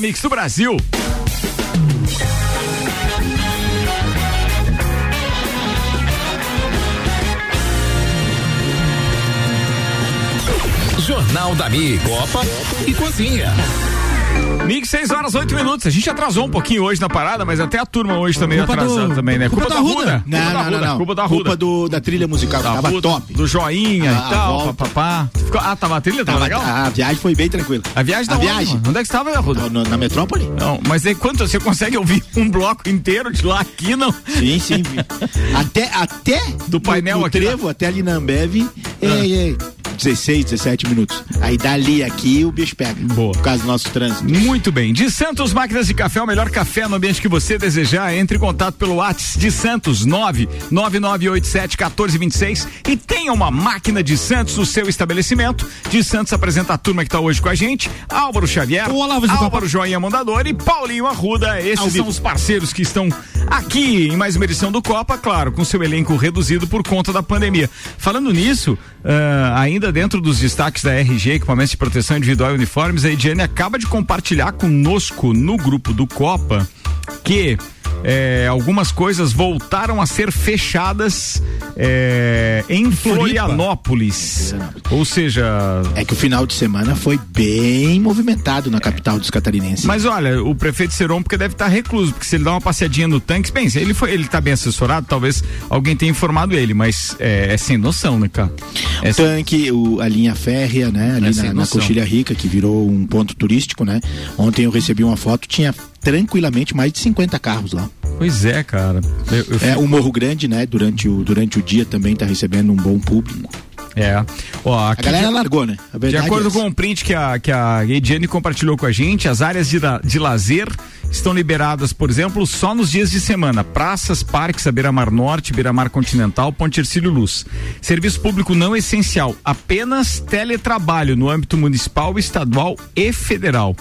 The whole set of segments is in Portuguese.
melhor mix do Brasil. Jornal da Mi, Copa e Cozinha. Mix, 6 horas, 8 minutos. A gente atrasou um pouquinho hoje na parada, mas até a turma hoje também Culpa atrasada do- também, né? culpa da Ruda. Culpa da Não, não, Ruda. não, não. Culpa da Ruda. Culpa do, da trilha musical, Da tava Ruda, top. Do joinha A- e tal, papapá. Ah, tava a trilha? Tava, Tava- legal? A viagem foi bem tranquila. A viagem da A viagem. mano? Onde é que estava, Ruda? No- na metrópole? Não, mas aí quanto você consegue ouvir um bloco inteiro de lá aqui, não? Sim, sim. até, até Do painel no, no aqui, né? trevo, até ali na Ambev, é, é, 16, 17 minutos. Aí dali aqui o bicho pega. Boa. Por causa do nosso trânsito. Muito bem. De Santos Máquinas de Café, o melhor café no ambiente que você desejar. Entre em contato pelo WhatsApp de Santos 99987 1426 e tenha uma máquina de Santos no seu estabelecimento. De Santos apresenta a turma que está hoje com a gente: Álvaro Xavier, O Olavo de Álvaro Joinha Mondador e Paulinho Arruda. Esses são os parceiros que estão aqui em mais uma edição do Copa, claro, com seu elenco reduzido por conta da pandemia. Falando nisso, ah, ainda dentro dos destaques da RG, equipamentos de proteção individual e uniformes, a Ediane acaba de compartilhar conosco no grupo do Copa que eh, algumas coisas voltaram a ser fechadas eh, em Florianópolis. Ou seja, É que o final de semana foi bem movimentado na capital dos catarinenses. Mas olha, o prefeito Seron porque deve estar recluso, porque se ele dá uma passeadinha no tanque, bem, ele foi, ele tá bem assessorado, talvez alguém tenha informado ele, mas é, é sem noção, né, cara? É o tanque, o- a linha férrea, né? Ali É, sem na, na. Coxilha Rica, que virou um ponto turístico, né? Ontem eu recebi uma foto, tinha tranquilamente mais de 50 carros lá. Pois é, cara. Eu, eu É, fico- o Morro Grande, né? Durante o, durante o dia também tá recebendo um bom público. É. Ó, A aqui galera de- largou, né? A De acordo é com o print que a, que a Ediane compartilhou com a gente, as áreas de, de lazer estão liberadas, por exemplo, só nos dias de semana. Praças, parques, a Beira-Mar Norte, Beira-Mar Continental, Ponte Ercílio Luz. Serviço público não essencial, apenas teletrabalho no âmbito municipal, estadual e federal.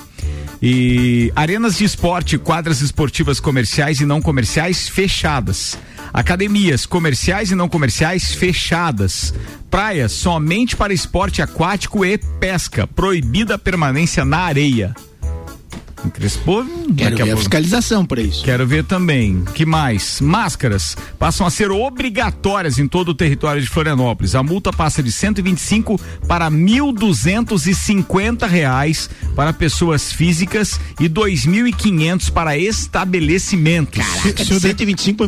E arenas de esporte, quadras esportivas comerciais e não comerciais fechadas. Academias comerciais e não comerciais fechadas. Praias somente para esporte aquático e pesca. Proibida a permanência na areia. Crespo, Quero ver a fiscalização para isso. Quero ver também. Que mais? Máscaras passam a ser obrigatórias em todo o território de Florianópolis. A multa passa de 125 para 1.250 reais para pessoas físicas e 2.500 para estabelecimentos. Caraca, se de- 125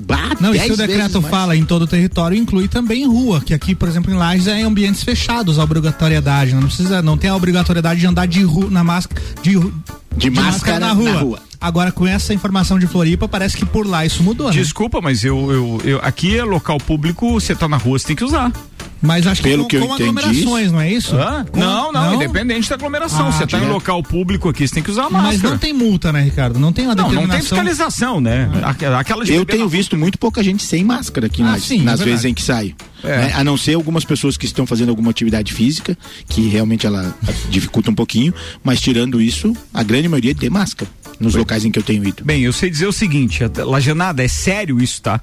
bah, Não, e 10 se o decreto mais. fala em todo o território, inclui também rua, que aqui, por exemplo, em Lages é em ambientes fechados a obrigatoriedade. Não precisa, não tem a obrigatoriedade de andar de rua na máscara de, ru- De máscara na rua. Agora, com essa informação de Floripa, parece que por lá isso mudou, né? Desculpa, mas eu, eu, eu- aqui é local público, você tá na rua, você tem que usar. Mas acho que Pelo com, que eu com entendi, aglomerações, não é isso? Hã? Com- Não, não, independente da aglomeração. Ah, você tá em local público aqui, você tem que usar a Mas máscara. não tem multa, né, Ricardo? Não tem uma não, não tem fiscalização, né? Aquela- Aquela de Eu tenho na- visto muito pouca gente sem máscara aqui Ah, nas, sim, é nas verdade. vezes em que saio. É. né? A não ser algumas pessoas que estão fazendo alguma atividade física, que realmente ela dificulta um pouquinho, mas tirando isso, a grande maioria tem máscara nos locais em que eu tenho ido. Bem, eu sei dizer o seguinte, até- Lajanada, é sério isso, tá?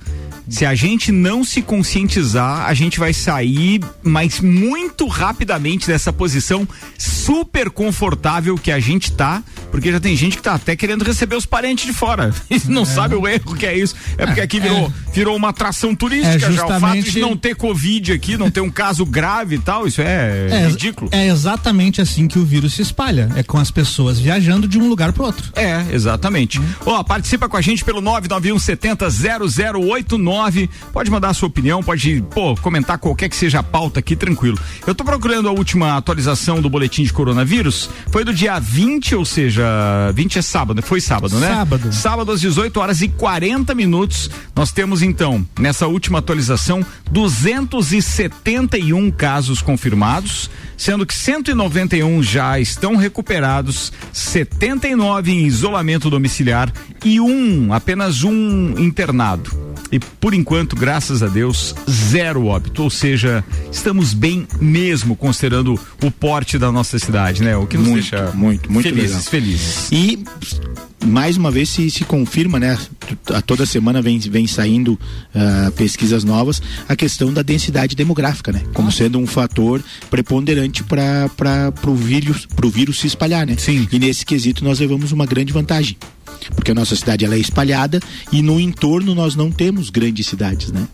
Se a gente não se conscientizar, a gente vai sair, mas muito rapidamente dessa posição super confortável que a gente tá, porque já tem gente que tá até querendo receber os parentes de fora. E não sabe o erro que é isso. É porque aqui virou, virou uma atração turística É já. O fato de justamente- não ter Covid aqui, não ter um caso grave e tal, isso é, É, ridículo. é exatamente assim que o vírus se espalha. É com as pessoas viajando de um lugar pro outro. É, exatamente. Ó, participa com a gente pelo 991 70 0089. Pode mandar a sua opinião, pode, pô, comentar qualquer que seja a pauta aqui, tranquilo. Eu tô procurando a última atualização do boletim de coronavírus. Foi do dia 20, ou seja, 20 é sábado, foi sábado, né? Sábado. Sábado às 18 horas e 40 minutos. Nós temos então, nessa última atualização, 271 casos confirmados, sendo que 191 já estão recuperados, 79 em isolamento domiciliar e um, apenas um internado. e por enquanto, graças a Deus, zero óbito, ou seja, estamos bem mesmo considerando o porte da nossa cidade, né? O que nos muito, deixa muito, muito felizes, felizes. E mais uma vez se, se confirma, né? A toda semana vem, vem saindo uh, pesquisas novas, a questão da densidade demográfica, né? Como sendo um fator preponderante para o vírus, pro vírus se espalhar, né? Sim. E nesse quesito nós levamos uma grande vantagem. Porque a nossa cidade ela é espalhada e no entorno nós não temos grandes cidades, né?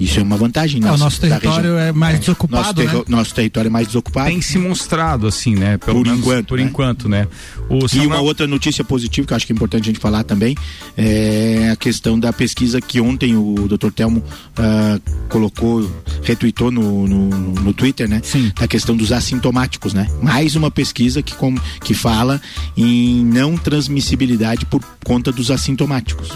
Isso é uma vantagem. É, o nossa, nosso território é mais Nosso, desocupado, né? terro- nosso território é mais desocupado. Tem se mostrado assim, né? Pelo Por menos enquanto, por né? enquanto, né? O E Samuel- uma outra notícia positiva que eu acho que é importante a gente falar também é a questão da pesquisa que ontem o Dr. Telmo ah, colocou, retweetou no, no, no Twitter, né? Sim. Da questão dos assintomáticos, né? Mais uma pesquisa que, com, que fala em não transmissibilidade por conta dos assintomáticos.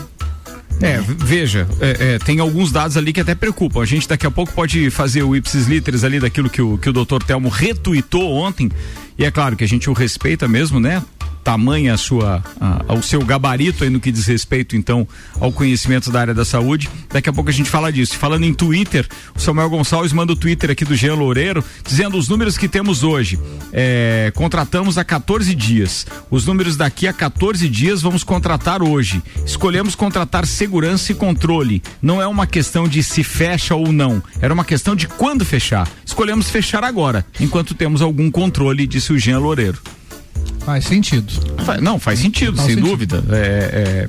É, veja, é, é, tem alguns dados ali que até preocupam. A gente daqui a pouco pode fazer o ipsis literis ali daquilo que o, que o Dr. Telmo retuitou ontem. E é claro que a gente o respeita mesmo, né? Tamanha a sua, a, o seu gabarito aí no que diz respeito, então, ao conhecimento da área da saúde. Daqui a pouco a gente fala disso. Falando em Twitter, o Samuel Gonçalves manda o Twitter aqui do Jean Loureiro, dizendo os números que temos hoje. É, contratamos há 14 dias. Os números daqui a 14 dias vamos contratar hoje. Escolhemos contratar segurança e controle. Não é uma questão de se fecha ou não. Era uma questão de quando fechar. Escolhemos fechar agora, enquanto temos algum controle, disse o Jean Loureiro. Faz sentido. Não, faz sentido, Faz sem sentido. dúvida. É, é,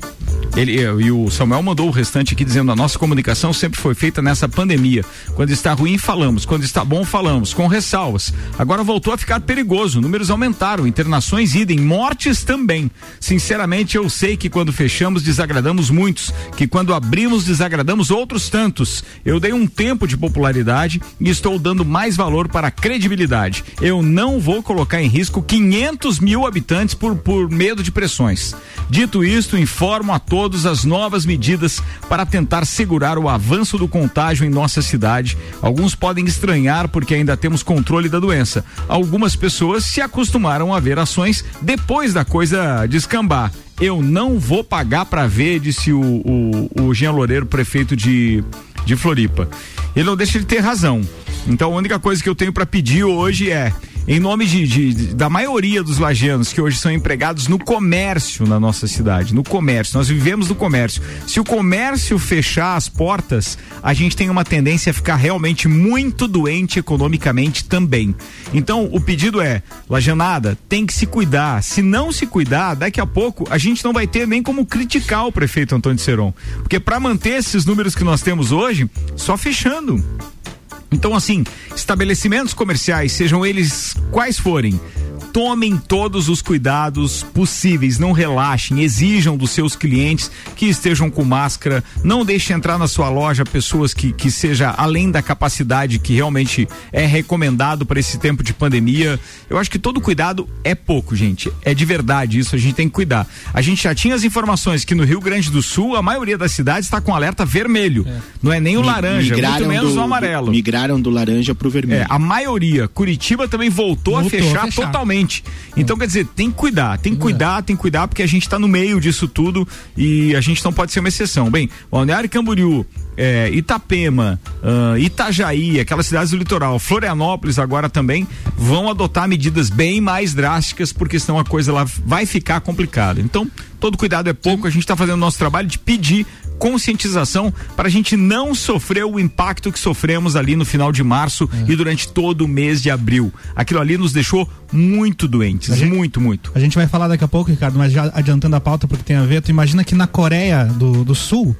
ele, é, e o Samuel mandou o restante aqui dizendo a nossa comunicação sempre foi feita nessa pandemia. Quando está ruim, falamos. Quando está bom, falamos. Com ressalvas. Agora voltou a ficar perigoso. Números aumentaram. Internações idem. Mortes também. Sinceramente, eu sei que quando fechamos, desagradamos muitos. Que quando abrimos, desagradamos outros tantos. Eu dei um tempo de popularidade e estou dando mais valor para a credibilidade. Eu não vou colocar em risco 500 mil habitantes por, por medo de pressões. Dito isto, informo a todos as novas medidas para tentar segurar o avanço do contágio em nossa cidade. Alguns podem estranhar porque ainda temos controle da doença. Algumas pessoas se acostumaram a ver ações depois da coisa descambar. Eu não vou pagar para ver, disse o, o, o Jean Loureiro, prefeito de, de Floripa. Ele não deixa de ter razão. Então a única coisa que eu tenho para pedir hoje é, em nome de, de- da maioria dos lajanos que hoje são empregados no comércio na nossa cidade, no comércio, nós vivemos no comércio. Se o comércio fechar as portas, a gente tem uma tendência a ficar realmente muito doente economicamente também. Então o pedido é, lajanada, tem que se cuidar. Se não se cuidar, daqui a pouco a gente não vai ter nem como criticar o prefeito Antônio Seron, porque para manter esses números que nós temos hoje, só fechando. Então, assim, estabelecimentos comerciais, sejam eles quais forem, tomem todos os cuidados possíveis, não relaxem, exijam dos seus clientes que estejam com máscara, não deixe entrar na sua loja pessoas que, que seja além da capacidade que realmente é recomendado para esse tempo de pandemia. Eu acho que todo cuidado é pouco, gente. É de verdade isso, a gente tem que cuidar. A gente já tinha as informações que no Rio Grande do Sul a maioria das cidades está com alerta vermelho. Não é nem o Mi- laranja, muito menos do- o amarelo. Migraram do laranja pro vermelho. É, a maioria. Curitiba também voltou, a, Voltou a fechar fechar. totalmente. Então, quer dizer, tem que cuidar, tem que cuidar, tem que cuidar, porque a gente está no meio disso tudo e a gente não pode ser uma exceção. Bem, Balneário Camboriú, é, Itapema, ah, Itajaí, aquelas cidades do litoral, Florianópolis agora também vão adotar medidas bem mais drásticas, porque senão a coisa lá vai ficar complicada. Então, todo cuidado é pouco, a gente está fazendo o nosso trabalho de pedir conscientização para a gente não sofrer o impacto que sofremos ali no final de março É. e durante todo o mês de abril. Aquilo ali nos deixou muito doentes, gente- muito, muito. A gente vai falar daqui a pouco, Ricardo, mas já adiantando a pauta porque tem a ver, tu imagina que na Coreia do, do Sul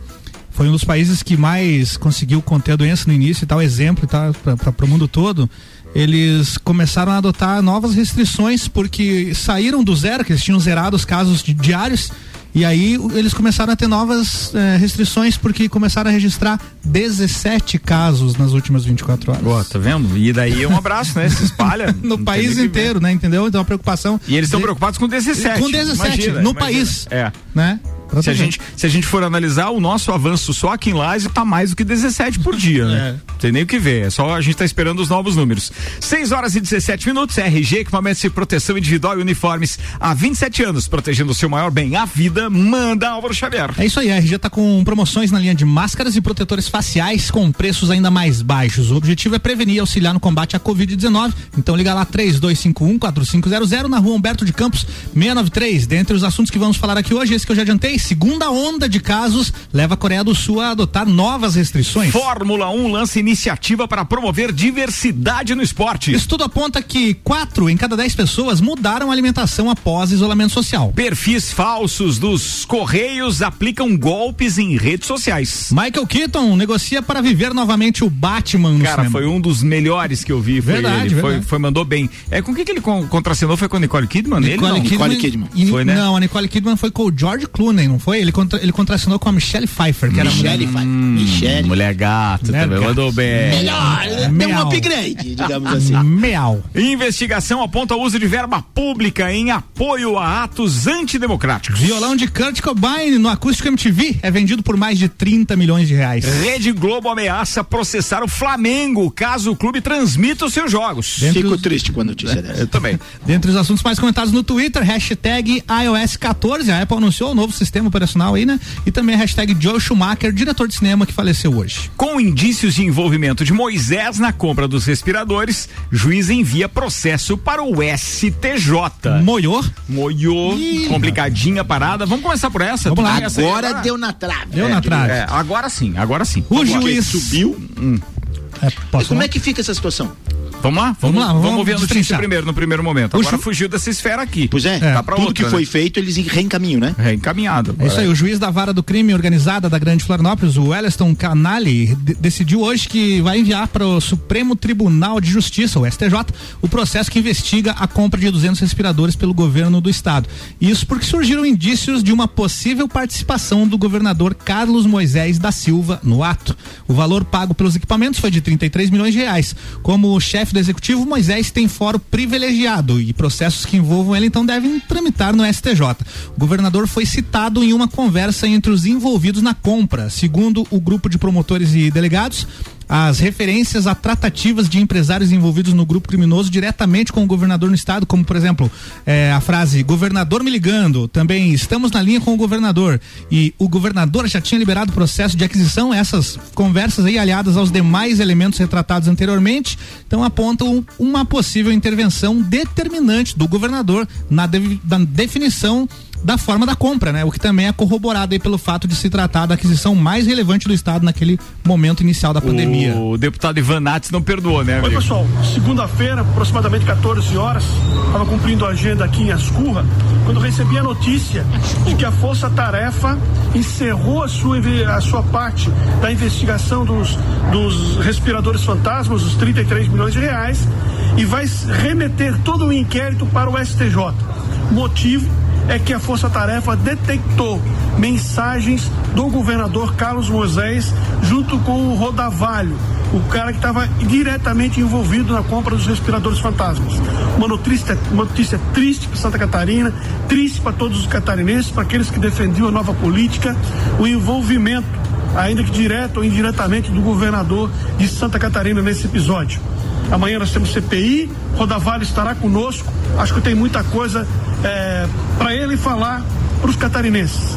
foi um dos países que mais conseguiu conter a doença no início e tal, exemplo para o mundo todo. Eles começaram a adotar novas restrições porque saíram do zero, que eles tinham zerado os casos di- diários. E aí eles começaram a ter novas eh, restrições porque começaram a registrar 17 casos nas últimas 24 horas. Ó, tá vendo? E daí é um abraço, né? Se espalha. No país inteiro, né? Entendeu? Então a preocupação. E eles estão de- preocupados com 17. Com 17, Imagina, no imagina. país. É. né? Se a, gente, se a gente for analisar, o nosso avanço só aqui em Laje tá mais do que 17 por dia, né? É. Tem nem o que ver, é só a gente tá esperando os novos números. 6 horas e 17 minutos, RG, equipamentos de proteção individual e uniformes há 27 anos, protegendo o seu maior bem, a vida, manda Álvaro Xavier. É isso aí, a RG tá com promoções na linha de máscaras e protetores faciais com preços ainda mais baixos. O objetivo é prevenir e auxiliar no combate à Covid-19. Então liga lá 3251 4500 na rua Humberto de Campos 693. Dentre os assuntos que vamos falar aqui hoje, esse que eu já adiantei, segunda onda de casos leva a Coreia do Sul a adotar novas restrições. Fórmula 1 lança iniciativa para promover diversidade no esporte. Estudo aponta que quatro em cada dez pessoas mudaram a alimentação após isolamento social. Perfis falsos dos Correios aplicam golpes em redes sociais. Michael Keaton negocia para viver novamente o Batman no Cara, cinema. foi um dos melhores que eu vi. Foi verdade, ele. Verdade. Foi, foi, mandou bem. É com quem que ele contracenou? Foi com a Nicole Kidman? Nicole, ele, não? Kidman, Nicole Kidman. E, foi, né? Não, a Nicole Kidman foi com o George Clooney, não foi? Ele, contra, ele contracenou com a Michelle Pfeiffer, que Michelle era Pfeiffer. Hum, Michelle. Mulher gata mulher também, mandou bem. Melhor, deu um upgrade, digamos assim. Meal. Investigação aponta o uso de verba pública em apoio a atos antidemocráticos. Violão de Kurt Cobain no Acústico MTV é vendido por mais de 30 milhões de reais. Rede Globo ameaça processar o Flamengo caso o clube transmita os seus jogos. Dentro Fico triste com a notícia dessa. Eu também. Dentre os assuntos mais comentados no Twitter, hashtag iOS 14, a Apple anunciou o um novo sistema operacional aí, né? E também a hashtag Joe Schumacher, diretor de cinema que faleceu hoje. Com indícios de envolvimento de Moisés na compra dos respiradores, juiz envia processo para o STJ. Moiou? Moiou. Complicadinha a parada. Vamos começar por essa? Vamos lá. Agora deu na trave. Deu é, na trave. É, agora sim, agora sim. O juiz subiu. Hum. É, como é que fica essa situação? Vamos lá? Vamos, vamos lá. Vamos, vamos ver a notícia primeiro, no primeiro momento. Agora fugiu dessa esfera aqui. Pois é, é. Tá tudo outra, que foi né? feito, eles reencaminham, né? Reencaminhado. É isso aí, o juiz da vara do crime organizada da Grande Florianópolis, o Welleston Canali, decidiu hoje que vai enviar para o Supremo Tribunal de Justiça, o STJ, o processo que investiga a compra de 200 respiradores pelo governo do estado. Isso porque surgiram indícios de uma possível participação do governador Carlos Moisés da Silva no ato. O valor pago pelos equipamentos foi de 33 milhões de reais. Como chefe do executivo, Moisés tem fórum privilegiado e processos que envolvam ele então devem tramitar no STJ. O governador foi citado em uma conversa entre os envolvidos na compra. Segundo o grupo de promotores e delegados, as referências a tratativas de empresários envolvidos no grupo criminoso diretamente com o governador no estado, como por exemplo é, a frase governador me ligando, também estamos na linha com o governador. E o governador já tinha liberado o processo de aquisição, essas conversas aí aliadas aos demais elementos retratados anteriormente, então apontam uma possível intervenção determinante do governador na, de, na definição da forma da compra, né? O que também é corroborado aí pelo fato de se tratar da aquisição mais relevante do Estado naquele momento inicial da pandemia. O deputado Ivan Nats não perdoou, né? Oi, pessoal. Segunda-feira, aproximadamente 14 horas, estava cumprindo a agenda aqui em Ascurra, quando recebi a notícia de que a Força Tarefa encerrou a sua, a sua parte da investigação dos, dos respiradores fantasmas, os 33 milhões de reais, e vai remeter todo o inquérito para o STJ. Motivo é que a Força Tarefa detectou mensagens do governador Carlos Moisés junto com o Rodavalho, o cara que estava diretamente envolvido na compra dos respiradores fantasmas. Uma notícia, uma notícia triste para Santa Catarina, triste para todos os catarinenses, para aqueles que defendiam a nova política, o envolvimento, ainda que direto ou indiretamente, do governador de Santa Catarina nesse episódio. Amanhã nós temos CPI, Rodavalho estará conosco. Acho que tem muita coisa é, para ele falar para os catarinenses.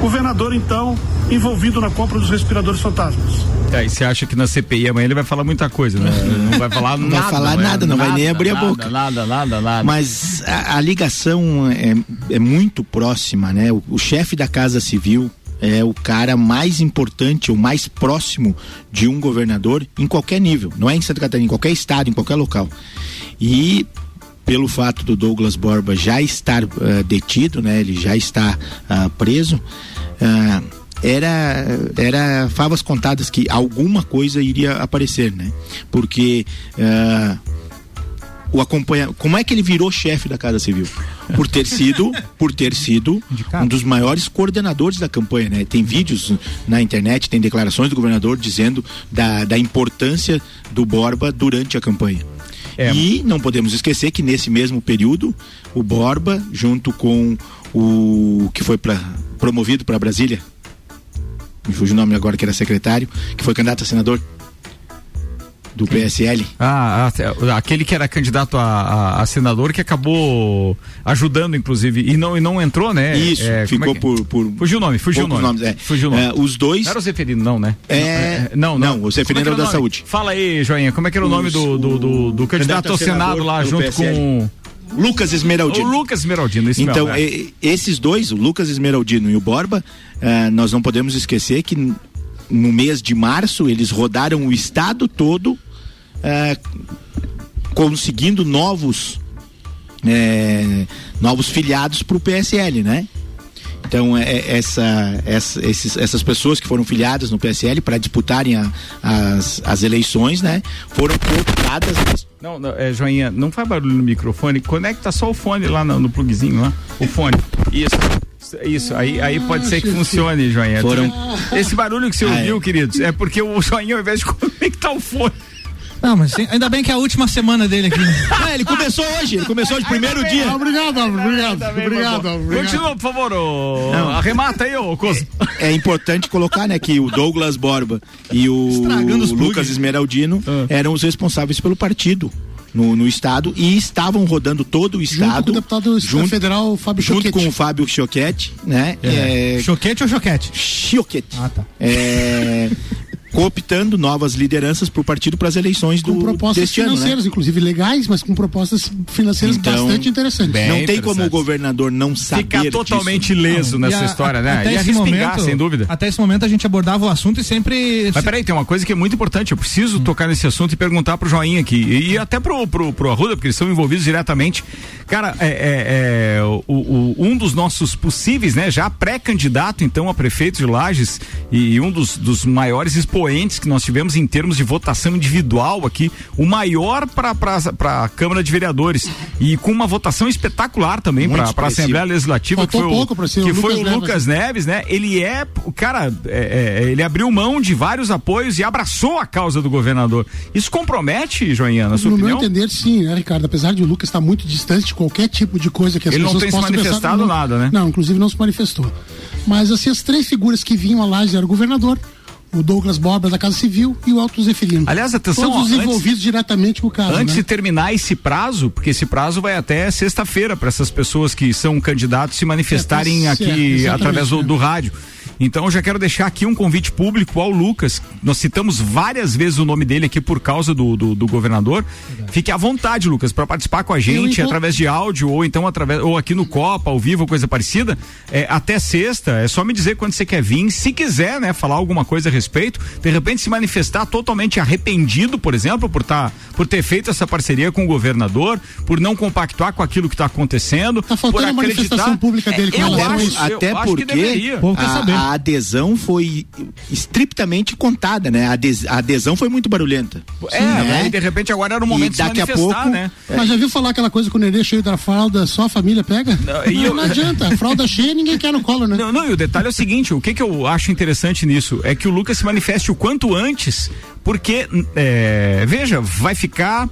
Governador, então, envolvido na compra dos respiradores fantasmas. É, e você acha que na CPI amanhã ele vai falar muita coisa, né? Não vai falar não nada. Vai falar nada, não nada, vai nem abrir nada, a boca. Nada, nada, nada. Mas a, a ligação é, é, muito próxima, né? O, o chefe da Casa Civil, é o cara mais importante, o mais próximo de um governador em qualquer nível, não é em Santa Catarina, em qualquer estado, em qualquer local. E pelo fato do Douglas Borba já estar uh, detido, né? Ele já está uh, preso. Uh, era era favas contadas que alguma coisa iria aparecer, né? Porque o acompanha, como é que ele virou chefe da Casa Civil? Por ter sido, por ter sido Indicado. um dos maiores coordenadores da campanha, né? Tem vídeos na internet, tem declarações do governador dizendo da, da importância do Borba durante a campanha. É. E não podemos esquecer que nesse mesmo período, o Borba, junto com o que foi para promovido para Brasília. Me fugiu o nome agora que era secretário, que foi candidato a senador do PSL. Ah, ah, aquele que era candidato a, a, a, senador que acabou ajudando, inclusive, e não, e não entrou, né? Isso, é, ficou é que... por, por. Fugiu o nome, fugiu o nome. Nomes, é. Fugiu o nome. É, os dois. Não era o Zeferino, não, né? É... Não, não, não o Zeferino era, era da Saúde. Fala aí, Joinha, como é que era o nome do, do, do, do candidato ao Senado lá junto PSL. com. Lucas Esmeraldino. O Lucas Esmeraldino, isso Então, mesmo, é. esses dois, o Lucas Esmeraldino e o Borba, uh, nós não podemos esquecer que no mês de março eles rodaram o estado todo é, conseguindo novos é, novos filiados para o PSL, né? Então, é, é, essa, essa, esses, essas pessoas que foram filiadas no PSL para disputarem a, as, as eleições, né? Foram cooptadas. Não, não é, Joinha, não faz barulho no microfone, conecta só o fone lá no, no plugzinho lá. O fone. Isso. Isso, aí, aí pode ser que funcione, Joinha. Foram... Esse barulho que você ouviu, é. queridos, é porque o Joinha, ao invés de conectar o fone, não, mas sim, ainda bem que é a última semana dele aqui. é, ele começou hoje, ele começou hoje, primeiro dia. Ah, obrigado, obrigado, obrigado, obrigado. Continua, por favor, ô, Não. arremata aí, ô Coso. É, é, importante colocar, né, que o Douglas Borba e o Lucas Esmeraldino ah. eram os responsáveis pelo partido. No, no, estado e estavam rodando todo o estado. Junto com o deputado junto, federal Fábio Junto Choquete. com o Fábio Choquete, né? É. É... Choquete ou Choquete? Choquete. Ah, tá. É cooptando novas lideranças para o partido para as eleições do com propostas financeiras, ano, né? inclusive legais, mas com propostas financeiras então, bastante interessantes. Não tem como o governador não saber ficar totalmente disso. não, nessa a, história, né? Até esse momento, sem dúvida. Até esse momento a gente abordava o assunto e sempre. Mas peraí, tem uma coisa que é muito importante. Eu preciso hum. tocar nesse assunto e perguntar pro Joinha aqui e, e até pro, pro, pro Arruda, porque eles são envolvidos diretamente. Cara, é, é, é o, o, um dos nossos possíveis, né? Já pré-candidato então a prefeito de Lages e um dos, dos maiores expoentes que nós tivemos em termos de votação individual aqui, o maior para a Câmara de Vereadores. E com uma votação espetacular também para a Assembleia Legislativa, Faltou que foi, pouco o, que o foi Lucas o Lucas Neves. Neves, né? Ele é, cara, é, é, ele abriu mão de vários apoios e abraçou a causa do governador. Isso compromete, Joinha, na sua no opinião? No meu entender, sim, né, Ricardo? Apesar de o Lucas estar muito distante de qualquer tipo de coisa que as ele pessoas possam Ele não tem se manifestado pensar, nada, né? Não, inclusive não se manifestou. Mas, assim, as três figuras que vinham a Lages eram o governador, o Douglas Borba da Casa Civil e o Alto Zeferino. Aliás, atenção, todos ó, envolvidos antes, diretamente com o caso. Antes né? de terminar esse prazo, porque esse prazo vai até sexta-feira para essas pessoas que são candidatos se manifestarem é, aqui é, através do, do rádio. Então eu já quero deixar aqui um convite público ao Lucas. Nós citamos várias vezes o nome dele aqui por causa do, do, do governador. Verdade. Fique à vontade, Lucas, para participar com a gente através de áudio ou então através ou aqui no Copa, ao vivo, coisa parecida. É, até sexta, é só me dizer quando você quer vir. Se quiser, né, falar alguma coisa a respeito, de repente se manifestar totalmente arrependido, por exemplo, por tá, por ter feito essa parceria com o governador, por não compactuar com aquilo que está acontecendo. Tá faltando por a manifestação pública dele é, com eu acho, até eu porque acho a, a adesão foi estrictamente contada, né? A, adesão foi muito barulhenta. É, né? de repente agora era o momento e de daqui a pouco, né? Mas já viu falar aquela coisa que o nenê cheio da fralda, só a família pega? Não, não, eu... não adianta, a fralda cheia ninguém quer no colo, né? Não, não, e o detalhe é o seguinte, o que que eu acho interessante nisso é que o Lucas se manifeste o quanto antes, porque, é, veja, vai ficar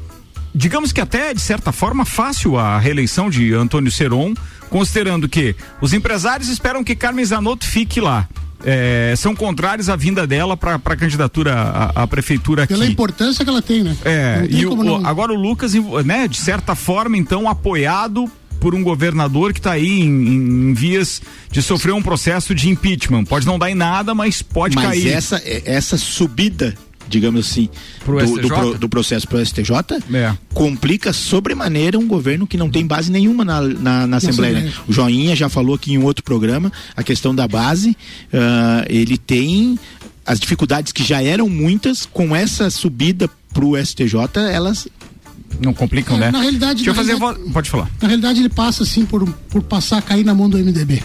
digamos que até de certa forma fácil a reeleição de Antônio Seron, considerando que os empresários esperam que Carmen Zanotto fique lá. É, são contrários à vinda dela para a candidatura à, prefeitura aqui. Pela importância que ela tem, né? É, tem e o, não... agora o Lucas, né, de certa forma, então, apoiado por um governador que está aí em, em, vias de sofrer um processo de impeachment. Pode não dar em nada, mas pode mas cair. Mas essa, essa subida digamos assim, pro do, do, pro, do, processo para o STJ, é. complica sobremaneira um governo que não tem base nenhuma na, na, na Assembleia. Né? O Joinha já falou aqui em outro programa a questão da base. Uh, ele tem as dificuldades que já eram muitas, com essa subida para o STJ, elas não complicam, é, né? Na realidade, Deixa na eu fazer. Vo... Pode falar. Na realidade, ele passa assim por, por passar a cair na mão do MDB,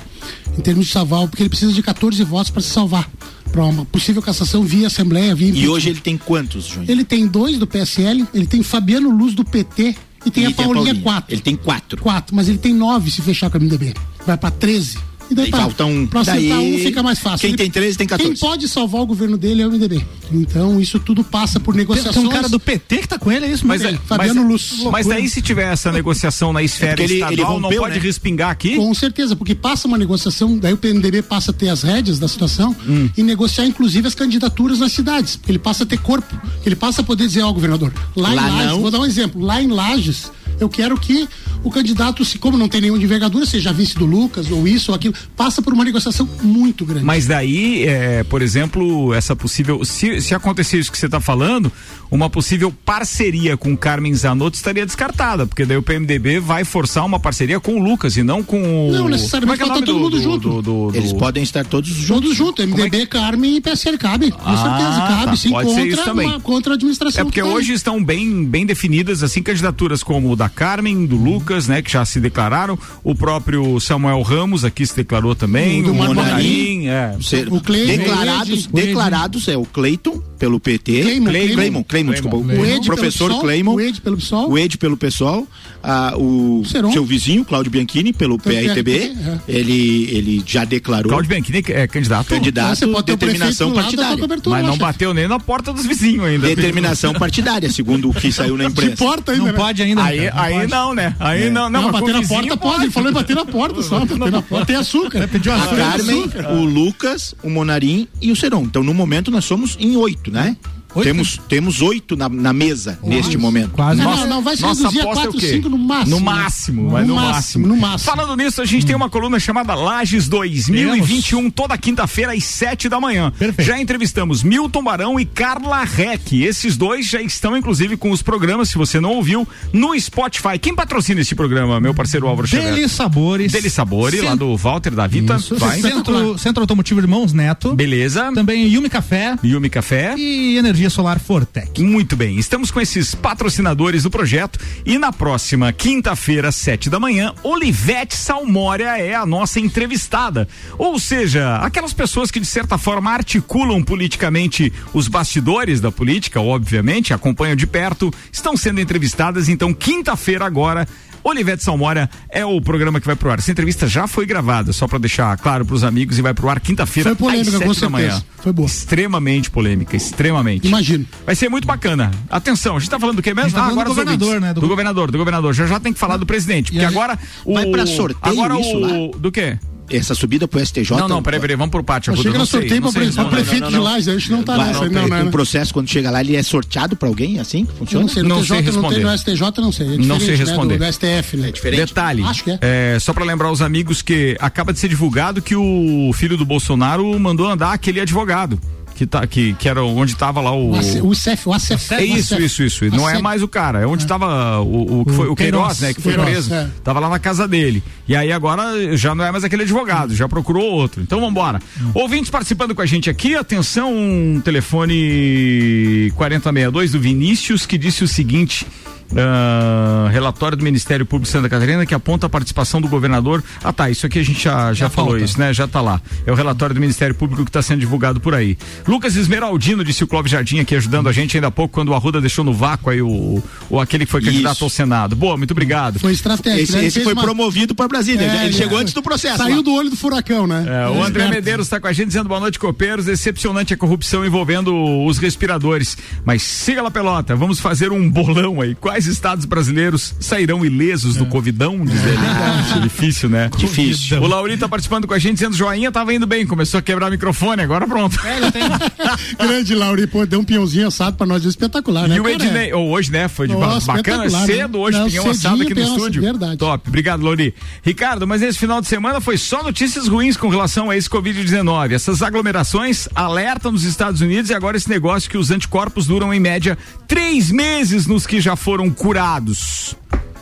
em termos de salvar, porque ele precisa de 14 votos para se salvar para uma possível cassação via Assembleia, via E hoje ele tem quantos, Júnior? Ele tem dois do PSL, ele tem Fabiano Luz do PT e tem e a Paulinha, tem a Paulinha quatro. Ele tem quatro. Quatro, mas ele tem nove se fechar com a MDB. Vai para 13. E daí, tá, falta um. Pra acertar Daí, um fica mais fácil. Quem Ele- tem 13 tem 14. Quem pode salvar o governo dele é o MDB. Então, isso tudo passa por Tem, negociações. tem um cara do PT que tá com ele, é isso? Mas, é- Fabiano mas, Luz. mas daí se tiver essa negociação na esfera porque ele- ele estadual, não rompeu, pode né? respingar aqui? Com certeza, porque passa uma negociação, daí o PMDB passa a ter as rédeas da situação Hum. e negociar inclusive as candidaturas nas cidades, porque ele passa a ter corpo, ele passa a poder dizer, ó, governador, lá, Lá em Lages, não. vou dar um exemplo, lá em Lages, eu quero que o candidato, se como não tem nenhuma envergadura, seja vice do Lucas ou isso ou aquilo, passa por uma negociação muito grande. Mas daí, é, por exemplo, essa possível. Se, se acontecer isso que você está falando, uma possível parceria com o Carmen Zanotto estaria descartada, porque daí o PMDB vai forçar uma parceria com o Lucas e não com o. Não, necessariamente Como é que é todo do- mundo do- junto. do- do- Eles podem estar todos juntos. Todos juntos, MDB, Carmen e PSL cabe, com Ah, certeza, cabe tá, sim, pode ser isso contra, também. uma- contra a administração. É porque que tá hoje estão bem, bem definidas assim candidaturas como o da Carmen, do Lucas, né, que já se declararam, o próprio Samuel Ramos aqui se declarou também, O do o Monarim. Monarim, é. O Cleiton, declarados, declarados é o Cleiton pelo PT. Cleimon, Cleimon, Cleimon. Cleimon, desculpa. O Ed O professor pelo PSOL, Cleimon. o Ed pelo PSOL. O Ed pelo pessoal, ah, o Seron. seu vizinho, Cláudio Bianchini, pelo PRTB, PRTB, é. ele, ele já declarou Cláudio Bianchini é candidato, candidato, Você pode ter o determinação partidária. cobertura, mas não bateu nem na porta dos vizinhos ainda. Determinação partidária, segundo o que saiu na De imprensa. porta ainda, Não né? pode ainda. Aí, aí pode. não, né? Aí não, não, Não, mas com bater na porta pode. Ele falou em bater na porta só. Bater na porta. Tem açúcar. Pediu A açúcar. Carmen, o Lucas, o Monarim e o Seron. Então, no momento, nós somos em oito, né? Oito? Temos, temos oito na, na mesa neste momento. Quase. Não, Nossa- não, não, vai se nossa reduzir a aposta é o 4, quê? 5 no máximo. No máximo, mas no, máximo. No máximo. Falando nisso, a gente tem uma coluna chamada Lages 2021, toda quinta-feira às 7 da manhã. Perfeito. Já entrevistamos Milton Barão e Carla Reck. Esses dois já estão, inclusive, com os programas, se você não ouviu, no Spotify. Quem patrocina esse programa, meu parceiro Álvaro Xavier? Deli Sabores. Dele Sabore, Cent- lá do Walter da Vita. Isso. Vai. Centro, Centro Automotivo Irmãos Neto. Beleza. Também Yumi Café Yumi Café. e Energia Solar Fortec. Muito bem, estamos com esses patrocinadores do projeto e na próxima quinta-feira, às sete da manhã, Olivete Salmória é a nossa entrevistada. Ou seja, aquelas pessoas que de certa forma articulam politicamente os bastidores da política, obviamente, acompanham de perto, estão sendo entrevistadas. Então, quinta-feira agora. Olivete Salmória é o programa que vai pro ar. Essa entrevista já foi gravada, só para deixar claro pros amigos, e vai pro ar quinta-feira Foi polêmica, às com sete da manhã. Foi boa. Extremamente polêmica, extremamente. Imagino. Vai ser muito bacana. Atenção, a gente tá falando do que mesmo? Tá falando do os governador, ouvintes. né? Do, Do- governador, do governador. Já já tem que falar do presidente, porque agora o Vai pra sorteio agora isso o do quê? Essa subida pro STJ. Não, não, peraí, peraí, vamos pro pátio. Que era sorteio pra, pre- pra prefeito de. Lages, a gente não tá Vai, nessa. não, Não, não, um não. processo, quando chega lá, ele é sorteado pra alguém, é assim? Funciona? não sei, no Não TJ sei não tem, responder. no STJ não sei. É Não diferente, sei né, responder. do, do STF, né? Detalhe, Acho que é. é, só pra lembrar os amigos que acaba de ser divulgado que o filho do Bolsonaro mandou andar aquele advogado que tá que, que era onde tava lá o O CEF, o ACF. É isso, isso, isso. Não é mais o cara, é onde estava o, o, que foi, o Queiroz, Queiroz, né? Que foi Queiroz, preso. é. Tava lá na casa dele. E aí agora já não é mais aquele advogado, já procurou outro. Então vambora. Ouvintes participando com a gente aqui, atenção, um telefone 4062 do Vinícius que disse o seguinte. Ah, relatório do Ministério Público de Santa Catarina que aponta a participação do governador. Ah, tá. Isso aqui a gente já, já falou pauta. isso, né? Já tá lá. É o relatório do Ministério Público que está sendo divulgado por aí. Lucas Esmeraldino, disse o Clóvis Jardim aqui ajudando a gente ainda há pouco, quando o Arruda deixou no vácuo aí o, o aquele que foi candidato Isso. ao Senado. Boa, muito obrigado. Foi estratégico. Esse, né? Ele esse foi uma- promovido para Brasília. É, ele é. chegou antes do processo. Saiu lá. do olho do furacão, né? É, o André Esperto. Medeiros está com a gente dizendo boa noite, copeiros. Decepcionante a corrupção envolvendo os respiradores. Mas siga lá, pelota. Vamos fazer um bolão aí. Quais estados brasileiros sairão ilesos do Covidão? Diz ele. Acho difícil, né? Difícil. O Lauri tá participando com a gente dizendo joinha, tava indo bem. Começou a quebrar o microfone, agora pronto. Grande Lauri, pô, deu um pinhãozinho assado pra nós, espetacular, né? E o? Ednei, ou hoje, né? Foi de Nossa, bacana, né? cedo hoje, Não, pinhão cedinho, assado aqui no estúdio. assado, verdade. Top, obrigado, Lori. Ricardo, mas esse final de semana foi só notícias ruins com relação a esse Covid-19. Essas aglomerações alertam nos Estados Unidos e agora esse negócio que os anticorpos duram em média três meses nos que já foram curados.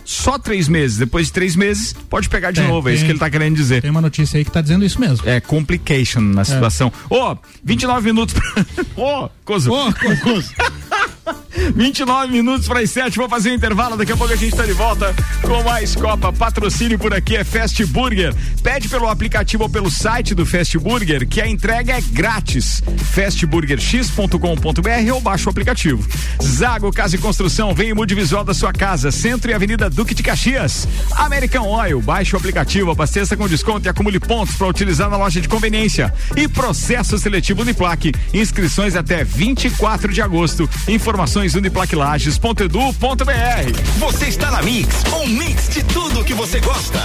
Só três meses. Depois de três meses, pode pegar de É, novo. É isso tem- que ele tá querendo dizer. Tem uma notícia aí que tá dizendo isso mesmo. É complication na situação. Ô, 29 minutos. pra- Ô, Cozo. Ô, Cocoso. 29 minutos para as 7. Vou fazer um intervalo. Daqui a pouco a gente está de volta com mais Copa. Patrocínio por aqui é Fast Burger. Pede pelo aplicativo ou pelo site do Fast Burger que a entrega é grátis. fastburgerx.com.br ou baixa o aplicativo. Zago Casa e Construção, vem e mude visual da sua casa. Centro e Avenida Duque de Caxias. American Oil, baixe o aplicativo, abasteça com desconto e acumule pontos para utilizar na loja de conveniência. E processo seletivo Uniplaque. Inscrições até 24 de agosto. Informações uniplaquilages.edu.br. Você está na Mix, um mix de tudo que você gosta.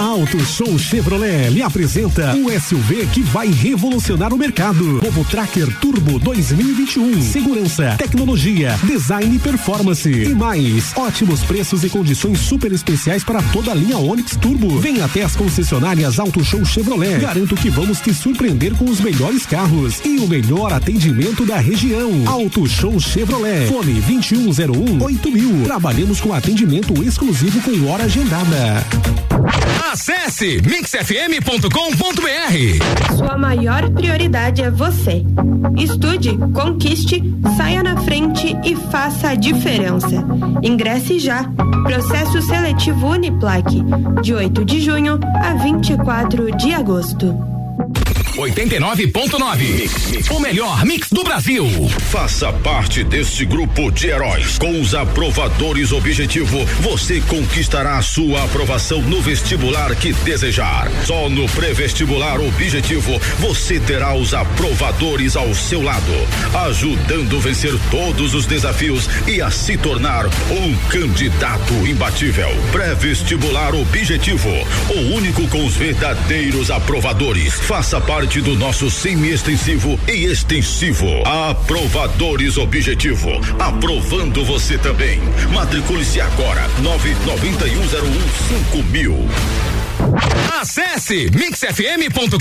Auto Show Chevrolet lhe apresenta o SUV que vai revolucionar o mercado. Novo Tracker Turbo 2021. Segurança, tecnologia, design e performance. E mais, ótimos preços e condições super especiais para toda a linha Onix Turbo. Venha até as concessionárias Auto Show Chevrolet. Garanto que vamos te surpreender com os melhores carros e o melhor atendimento da região. Auto Show Chevrolet. Fone 2101 8000. Trabalhamos com atendimento exclusivo com hora agendada. Acesse mixfm.com.br. Sua maior prioridade é você. Estude, conquiste, saia na frente e faça a diferença. Ingresse já. Processo seletivo Uniplaque, de 8 de junho a 24 de agosto. 89.9. O melhor mix do Brasil. Faça parte deste grupo de heróis. Com os aprovadores Objetivo, você conquistará sua aprovação no vestibular que desejar. Só no pré-vestibular Objetivo, você terá os aprovadores ao seu lado, ajudando a vencer todos os desafios e a se tornar um candidato imbatível. Pré-vestibular Objetivo, o único com os verdadeiros aprovadores. Faça parte do nosso semi-extensivo e extensivo. Aprovadores Objetivo. Aprovando você também. Matricule-se agora. 99101 mil. Acesse mixfm.com.br.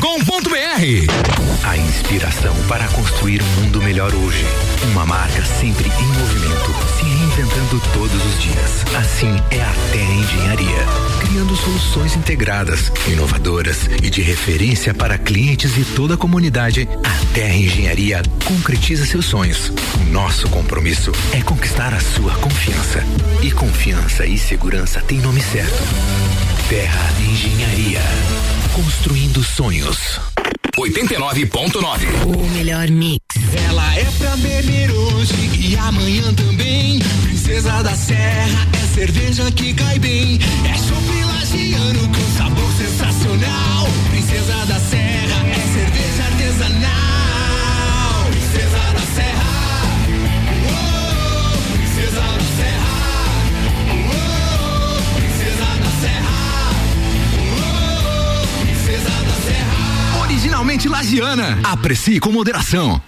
A inspiração para construir um mundo melhor hoje. Uma marca sempre em movimento, se reinventando todos os dias. Assim é a Terra Engenharia, criando soluções integradas, inovadoras e de referência para clientes e toda a comunidade. A Terra Engenharia concretiza seus sonhos. O nosso compromisso é conquistar a sua confiança. E confiança e segurança têm nome certo. Terra Engenharia. Construindo sonhos. 89.9. O melhor mix. Ela é pra beber hoje e amanhã também. Princesa da Serra é cerveja que cai bem. É chopp lagiano com sabor sensacional. Princesa da Serra é cerveja artesanal. Princesa da Serra. Oh, princesa da Serra. Oh, princesa da Serra. Oh, princesa da Serra. Originalmente lagiana. Aprecie com moderação.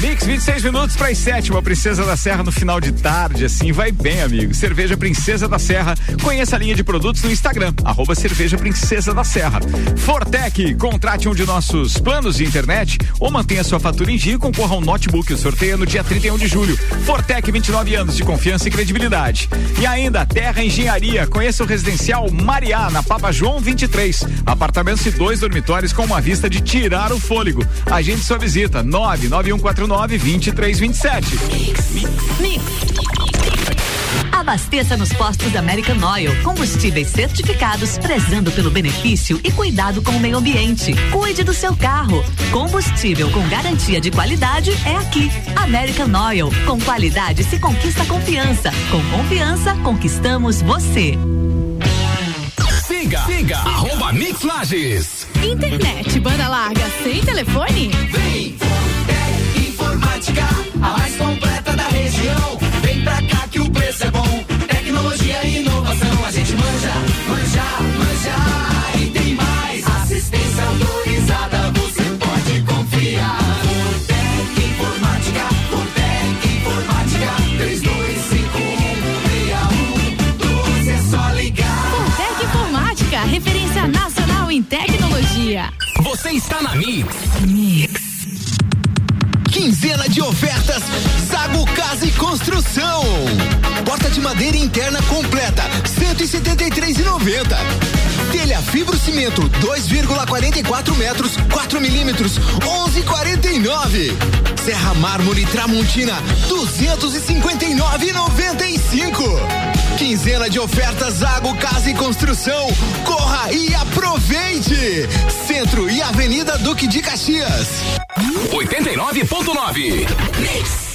Mix, 26 minutos para as 7, uma Princesa da Serra no final de tarde, assim vai bem, amigo. Cerveja Princesa da Serra. Conheça a linha de produtos no Instagram, arroba Cerveja Princesa da Serra. Fortec, contrate um de nossos planos de internet ou mantenha sua fatura em dia e concorra a um notebook. O sorteio é no dia 31 de julho. Fortec, 29 anos de confiança e credibilidade. E ainda Terra Engenharia. Conheça o residencial Mariá, na Papa João 23. Apartamentos e dois dormitórios com uma vista de tirar o fôlego. Agende sua visita, 99149 2327. Abasteça nos postos American Oil. Combustíveis certificados, prezando pelo benefício e cuidado com o meio ambiente. Cuide do seu carro. Combustível com garantia de qualidade é aqui. American Oil. Com qualidade se conquista confiança. Com confiança, conquistamos você. Siga, siga, arroba Mix Lages. Internet, banda larga, sem telefone? Vem, Fortec Informática, a mais completa da região. Vem pra cá que o preço é bom. Tecnologia e inovação, a gente manja, manja, manja. E tem mais, assistência autorizada, você pode confiar. Fortec Informática, Fortec Informática, 32516112, é só ligar. Fortec Informática, referência nacional em tecnologia. Você está na. Mix. Zago Casa e Construção. Porta de madeira interna completa, 173,90. Telha fibro cimento 2,44 metros, 4 milímetros, 11,49. Serra Mármore Tramontina 259,95. Quinzena de ofertas Água, Casa e Construção. Corra e aproveite! Centro e Avenida Duque de Caxias. 89.9.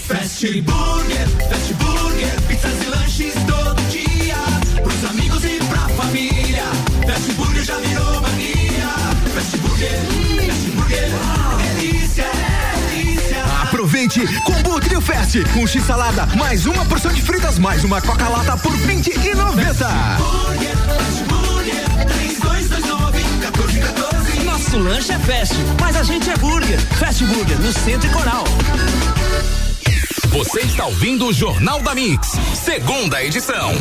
Fast Burger, Fast Burger, pizzas e lanches todo dia. Pros amigos e pra família. Fast Burger já virou mania. Fast Burger, Fast Burger, delícia, delícia. Aproveite Combo Trio Fest, um X salada, mais uma porção de fritas, mais uma Coca Lata por 20 e 90. Nosso lanche é fast, mas a gente é burger. Fast Burger, no Centro e Coral. Você está ouvindo o Jornal da Mix, segunda edição.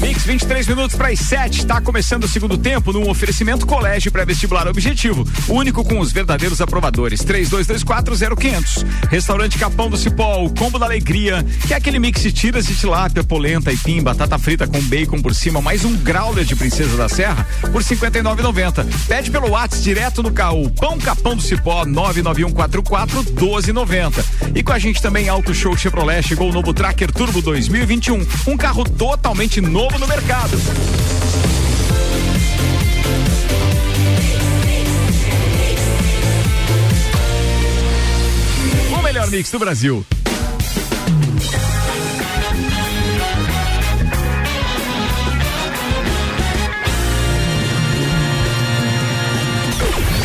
Mix 23 minutos para as 7. Está começando o segundo tempo num oferecimento colégio pré-vestibular objetivo. Único com os verdadeiros aprovadores. 32240500. Restaurante Capão do Cipó, o combo da alegria, que é aquele mix de tiras de tilápia, polenta, aipim, batata frita com bacon por cima, mais um growler de Princesa da Serra por 59,90. Pede pelo WhatsApp direto no carro. Pão Capão do Cipó 99144 1290. E com a gente também Auto Show Chevrolet chegou o novo Tracker Turbo 2021, um carro totalmente novo no mercado. O melhor mix do Brasil.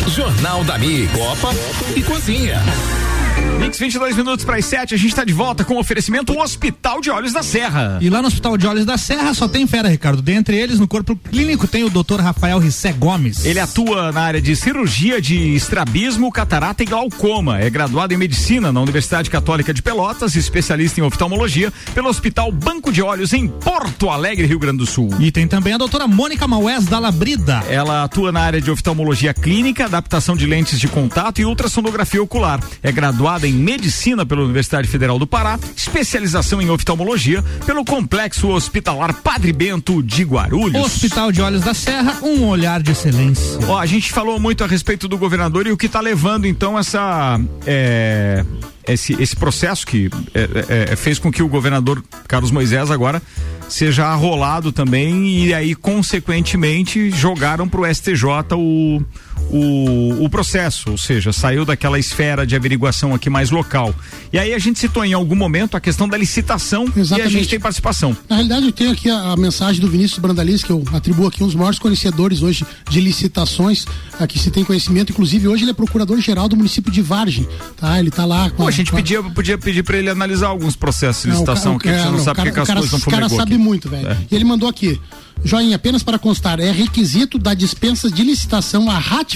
Jornal da Mix, Copa e Cozinha. Mix 22 minutos para as 7, a gente está de volta com o oferecimento Hospital de Olhos da Serra. E lá no Hospital de Olhos da Serra só tem fera, Ricardo. Dentre eles, no corpo clínico, tem o Dr. Rafael Rissé Gomes. Ele atua na área de cirurgia de estrabismo, catarata e glaucoma. É graduado em medicina na Universidade Católica de Pelotas, especialista em oftalmologia pelo Hospital Banco de Olhos em Porto Alegre, Rio Grande do Sul. E tem também a doutora Mônica Maués da Labrida. Ela atua na área de oftalmologia clínica, adaptação de lentes de contato e ultrassonografia ocular. É graduada em medicina pela Universidade Federal do Pará, especialização em oftalmologia pelo Complexo Hospitalar Padre Bento de Guarulhos. Hospital de Olhos da Serra, um olhar de excelência. Ó, a gente falou muito a respeito do governador e o que está levando então essa é, esse, esse processo que é, é, fez com que o governador Carlos Moisés agora seja arrolado também e aí consequentemente jogaram para o STJ o o, o processo, ou seja, saiu daquela esfera de averiguação aqui mais local. E aí a gente citou em algum momento a questão da licitação e a Exatamente. gente tem participação. Na realidade, eu tenho aqui a, a mensagem do Vinícius Brandalis, que eu atribuo aqui um dos maiores conhecedores hoje de licitações, aqui se tem conhecimento. Inclusive, hoje ele é procurador-geral do município de Vargem, tá? Ele tá lá com Pô, a gente com pedia, podia pedir para ele analisar alguns processos de licitação, que a gente é, não sabe o porque que as coisas não O cara sabe aqui. muito, velho. É. E ele mandou aqui. Joinha, apenas para constar, é requisito da dispensa de licitação a ratificação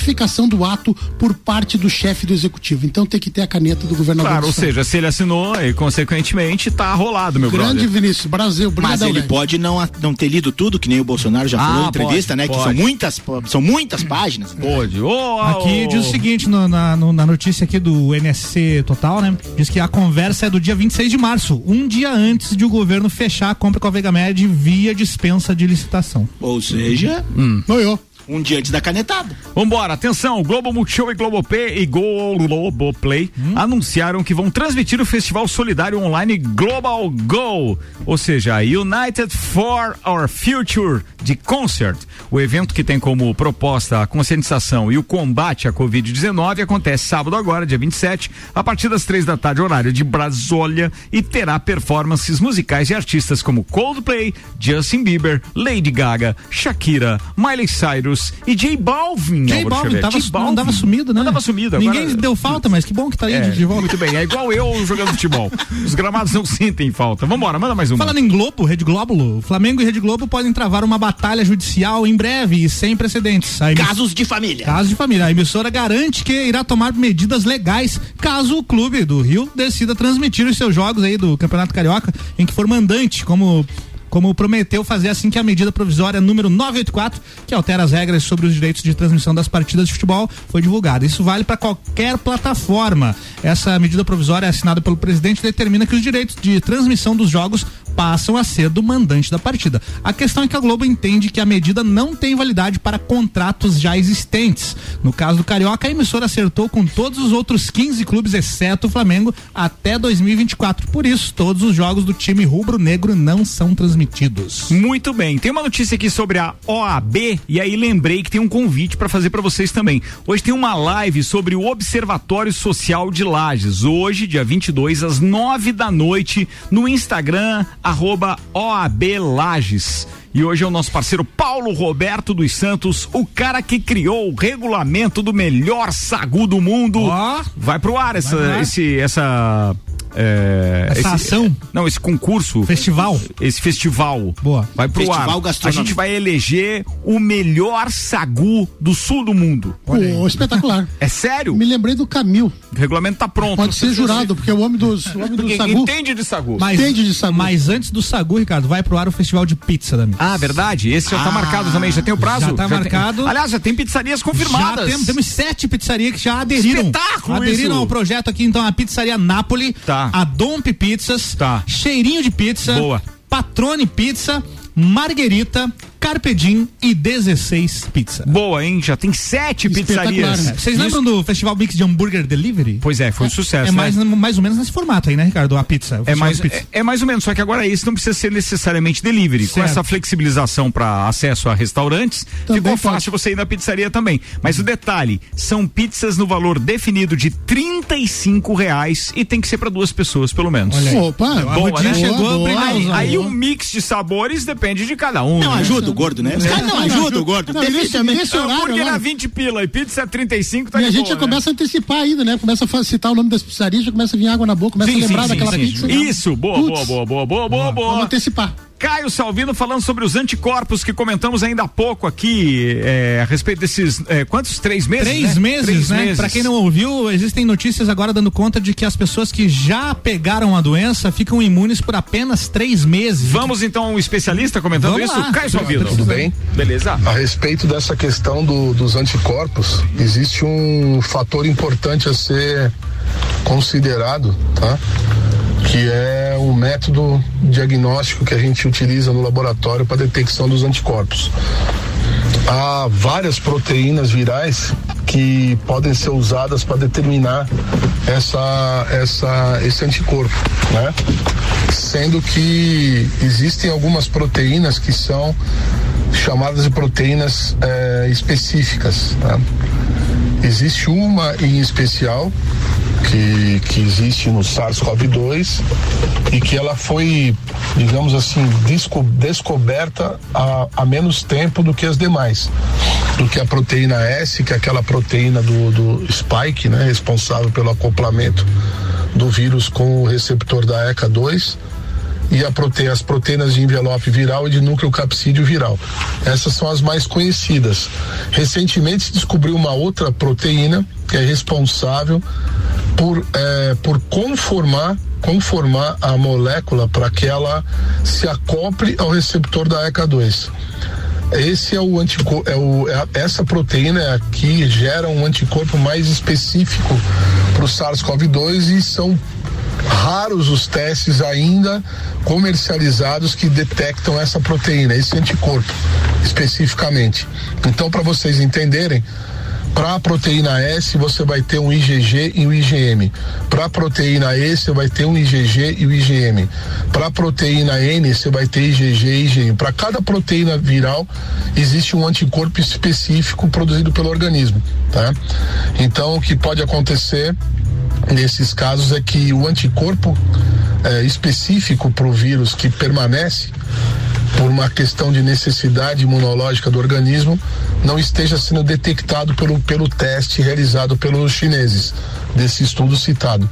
do ato por parte do chefe do executivo. Então tem que ter a caneta do governador. Claro, do ou seja, se ele assinou e consequentemente tá arrolado, meu Grande brother. Vinícius, Brasil, Mas ele velho. pode não, não ter lido tudo, que nem o Bolsonaro já Ah, falou em entrevista, pode, né? Que pode. são muitas, são muitas páginas. Pode. Ô, Aqui diz o seguinte no- na, no- na notícia aqui do NSC Total, né? Diz que a conversa é do dia 26 de março, um dia antes de o governo fechar a compra com a Vega Med via dispensa de licitação. Ou seja, Noiou. Um dia antes da canetada. Vambora, atenção, Globo Multishow e Globopay e Globoplay anunciaram que vão transmitir o Festival Solidário Online Global Go, ou seja, United for Our Future de Concert. O evento que tem como proposta a conscientização e o combate à Covid-19 acontece sábado agora, dia 27, a partir das três da tarde, horário de Brasília, e terá performances musicais de artistas como Coldplay, Justin Bieber, Lady Gaga, Shakira, Miley Cyrus e J Balvin. J Balvin tava, J não andava sumido, né? Andava sumido. Ninguém agora- deu falta, mas que bom que tá aí É, de, volta. Muito bem, é igual eu jogando futebol. Os gramados não sentem falta. Vambora, manda mais uma. Falando em Globo, Rede Glóbulo, Flamengo e Rede Globo podem travar uma batalha judicial em breve e sem precedentes. Emiss- Casos de família. Caso de família. A emissora garante que irá tomar medidas legais caso o clube do Rio decida transmitir os seus jogos aí do Campeonato Carioca em que for mandante, como como prometeu fazer assim que a medida provisória número 984, que altera as regras sobre os direitos de transmissão das partidas de futebol, foi divulgada. Isso vale para qualquer plataforma. Essa medida provisória assinada pelo presidente determina que os direitos de transmissão dos jogos passam a ser do mandante da partida. A questão é que a Globo entende que a medida não tem validade para contratos já existentes. No caso do Carioca, a emissora acertou com todos os outros 15 clubes, exceto o Flamengo, até 2024. Por isso, todos os jogos do time rubro-negro não são transmitidos. Muito bem. Tem uma notícia aqui sobre a OAB e aí lembrei que tem um convite para fazer para vocês também. Hoje tem uma live sobre o Observatório Social de Lages. Hoje, dia 22, às 9 da noite, no Instagram, arroba OAB Lages. E hoje é o nosso parceiro Paulo Roberto dos Santos, o cara que criou o regulamento do melhor sagu do mundo. Vai pro ar essa, esse, essa é, Essa esse- ação? Não, esse concurso. Festival? Esse festival. Boa. Vai pro Festival ar. A gente vai eleger o melhor sagu do sul do mundo. Pô, espetacular. É sério? Me lembrei do Camil. O regulamento tá pronto. Pode ser jurado, porque é o homem dos, o homem do sagu. entende de sagu. Mas, Entende de sagu. mas antes do Sagu, Ricardo, vai pro ar o festival de pizza da. Ah, verdade. Esse já tá marcado também. Já tem o prazo? já tá tem- marcado. Aliás, já tem pizzarias confirmadas. Já temos, temos sete pizzarias que já aderiram. Espetáculo aderiram isso. ao projeto aqui, então, a pizzaria Napoli, Tá. A Domp Pizzas, Tá. Cheirinho de Pizza, Boa. Patrone Pizza, Marguerita, Carpedim e 16 Pizza. Boa, hein? Já tem sete pizzarias. né? Vocês Isso- lembram do Festival Mix de Hambúrguer Delivery? Pois é, foi um sucesso. É mais, né? mais ou menos nesse formato aí, né, Ricardo? A pizza. o É mais, pizza. é, é mais ou menos, só que agora esse não precisa ser necessariamente delivery. Com Certo. essa flexibilização para acesso a restaurantes, Também ficou pode. fácil você ir na pizzaria também. Mas o detalhe, são pizzas no valor definido de 35 reais e tem que ser para duas pessoas, pelo menos. Olha aí. Opa, Boa, Rudinha né? chegou Boa, a brigar Aí, aí um mix de sabores depende de cada um. Não né? ajuda o gordo, né? Os caras não ajudam o gordo. Não, nesse, nesse horário Hambúrguer agora, é 20 pila e pizza é 35, tá e a gente boa, já né? começa a antecipar ainda, né? Começa a citar o nome das pizzarias, já começa a vir água na boca, começa Sim, a lembrar sim, daquela sim. pizza. Isso, boa, boa, boa, boa, boa, boa, boa. Vamos antecipar. Caio Salvino falando sobre os anticorpos que comentamos ainda há pouco aqui, é, a respeito desses, é, quantos? Três meses? Três né? meses, Três né? meses. Pra quem não ouviu, existem notícias agora dando conta de que as pessoas que já pegaram a doença ficam imunes por apenas três meses. Vamos então um especialista comentando Vamos isso? lá. Caio Salvino. Tudo bem? Beleza. A respeito dessa questão do- dos anticorpos, existe um fator importante a ser considerado, tá? Que é o método diagnóstico que a gente utiliza no laboratório para detecção dos anticorpos. Há várias proteínas virais que podem ser usadas para determinar essa, essa, esse anticorpo, né? Sendo que existem algumas proteínas que são chamadas de proteínas eh, específicas. Tá? Existe uma em especial que, que existe no SARS-CoV-2 e que ela foi, digamos assim, desco- descoberta há, menos tempo do que as demais. Do que a proteína S, que é aquela proteína do, do spike, né, responsável pelo acoplamento do vírus com o receptor da ECA2 e prote... as proteínas de envelope viral e de núcleo capsídeo viral. Essas são as mais conhecidas. Recentemente se descobriu uma outra proteína que é responsável por, eh, por conformar conformar a molécula para que ela se acople ao receptor da ECA2. Esse é o anticorpo, é o, é essa proteína é a que gera um anticorpo mais específico para o SARS-CoV-2 e são raros os testes ainda comercializados que detectam essa proteína, esse anticorpo especificamente. Então, para vocês entenderem, para a proteína S você vai ter um IgG e um IgM. Para a proteína E você vai ter um IgG e um IgM. Para a proteína N você vai ter IgG e IgM. Para cada proteína viral existe um anticorpo específico produzido pelo organismo, tá? Então o que pode acontecer nesses casos é que o anticorpo eh, específico para o vírus que permanece por uma questão de necessidade imunológica do organismo, não esteja sendo detectado pelo, pelo teste realizado pelos chineses, desse estudo citado.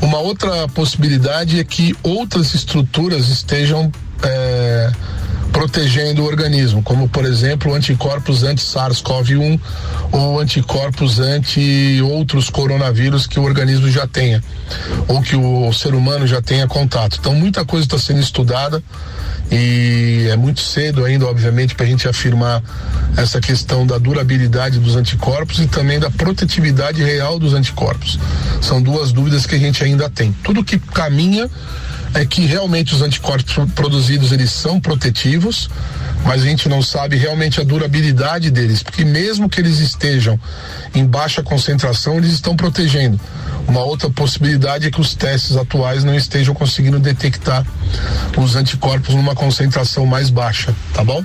Uma outra possibilidade é que outras estruturas estejam eh, protegendo o organismo, como por exemplo anticorpos anti-SARS-CoV-1 ou anticorpos anti outros coronavírus que o organismo já tenha ou que o ser humano já tenha contato. Então muita coisa está sendo estudada e é muito cedo ainda, obviamente, para a gente afirmar essa questão da durabilidade dos anticorpos e também da protetividade real dos anticorpos. São duas dúvidas que a gente ainda tem. Tudo que caminha é que realmente os anticorpos pro- produzidos eles são protetivos, mas a gente não sabe realmente a durabilidade deles, porque mesmo que eles estejam em baixa concentração, eles estão protegendo. Uma outra possibilidade é que os testes atuais não estejam conseguindo detectar os anticorpos numa concentração mais baixa, tá bom?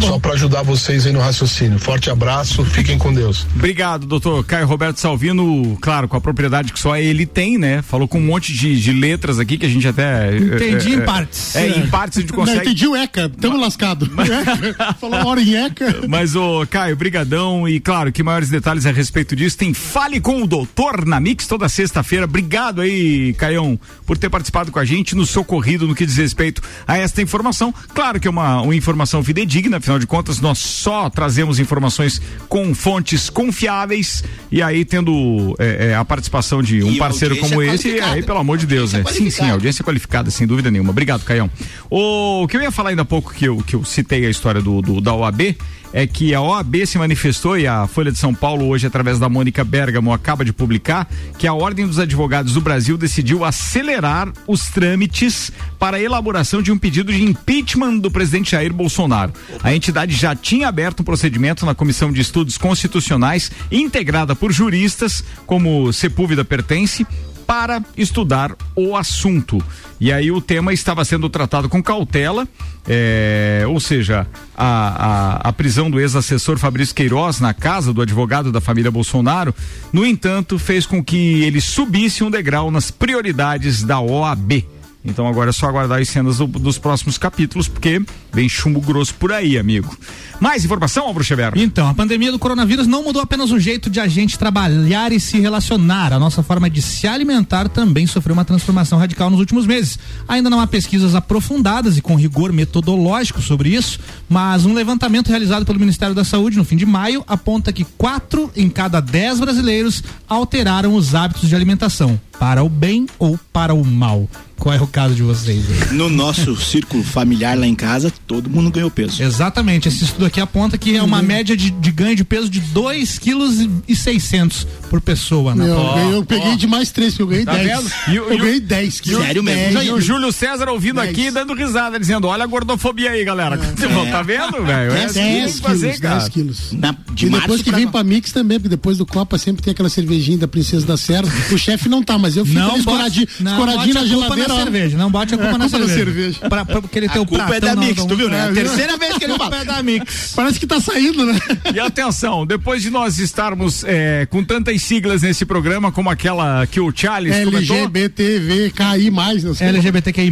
Só para ajudar vocês aí no raciocínio. Forte abraço, fiquem com Deus. Obrigado, doutor Caio Roberto Salvino, claro, com a propriedade que só ele tem, né? Falou com um monte de, de letras aqui que a gente até. Entendi é, em é, partes. É, em partes a gente Não, consegue. entendi o ECA, tamo lascado. ECA, Falou hora em ECA. Mas, ô, Caio, brigadão e, claro, que maiores detalhes a respeito disso tem Fale com o Doutor na Mix toda sexta-feira. Obrigado aí, Caião, por ter participado com a gente, nos socorrido no que diz respeito a esta informação. Claro que é uma, uma informação fidedigna, afinal de contas, nós só trazemos informações com fontes confiáveis e aí tendo é, é, a participação de um E parceiro como esse, aí, pelo amor de Deus, né? Sim, sim, audiência qualificada, sem dúvida nenhuma. Obrigado, Caião. O que eu ia falar ainda há pouco que eu, que eu citei a história do, do- da OAB é que a OAB se manifestou e a Folha de São Paulo hoje através da Mônica Bergamo acaba de publicar que a Ordem dos Advogados do Brasil decidiu acelerar os trâmites para a elaboração de um pedido de impeachment do presidente Jair Bolsonaro. A entidade já tinha aberto um procedimento na Comissão de Estudos Constitucionais integrada por juristas como Sepúlveda pertence para estudar o assunto. E aí o tema estava sendo tratado com cautela, é, ou seja, a, a, a prisão do ex-assessor Fabrício Queiroz na casa do advogado da família Bolsonaro, no entanto, fez com que ele subisse um degrau nas prioridades da OAB. Então agora é só aguardar as cenas do- dos próximos capítulos, porque vem chumbo grosso por aí, amigo. Mais informação, Álvaro Xavier? Então, a pandemia do coronavírus não mudou apenas o jeito de a gente trabalhar e se relacionar. A nossa forma de se alimentar também sofreu uma transformação radical nos últimos meses. Ainda não há pesquisas aprofundadas e com rigor metodológico sobre isso, mas um levantamento realizado pelo Ministério da Saúde no fim de maio aponta que quatro em cada dez brasileiros alteraram os hábitos de alimentação, para o bem ou para o mal. Qual é o caso de vocês? aí? No nosso círculo familiar lá em casa, todo mundo ganhou peso. Exatamente, esse estudo aqui aponta que é uma média de, de ganho de peso de 2,6 kg e 600 por pessoa. Na Eu, ganhei- eu peguei de mais três, que eu ganhei Tá 10. vendo? E o- eu e o- ganhei 10 E o- quilos. É, E o Júlio César ouvindo aqui dando risada, dizendo: olha a gordofobia aí, galera. Tá vendo, velho? É assim que tem que fazer, cara. 10 quilos. Na- de e depois que pra vem pra Mix também, porque depois do Copa sempre tem aquela cervejinha da Princesa da Serra. O chefe não tá, mas eu fico Não ali escoradinho, não escoradinho bote na a culpa geladeira. na cerveja, não bote a culpa É, na culpa cerveja. cerveja. Pra, pra, porque ele tem A o culpa é da Mix, tu viu, né? É, A terceira vez que ele fala. é da Mix. Parece que tá saindo, né? E atenção, depois de nós estarmos é, com tantas siglas nesse programa, como aquela que o Charles comentou. LGBTVKI+, não sei. LGBTQI+.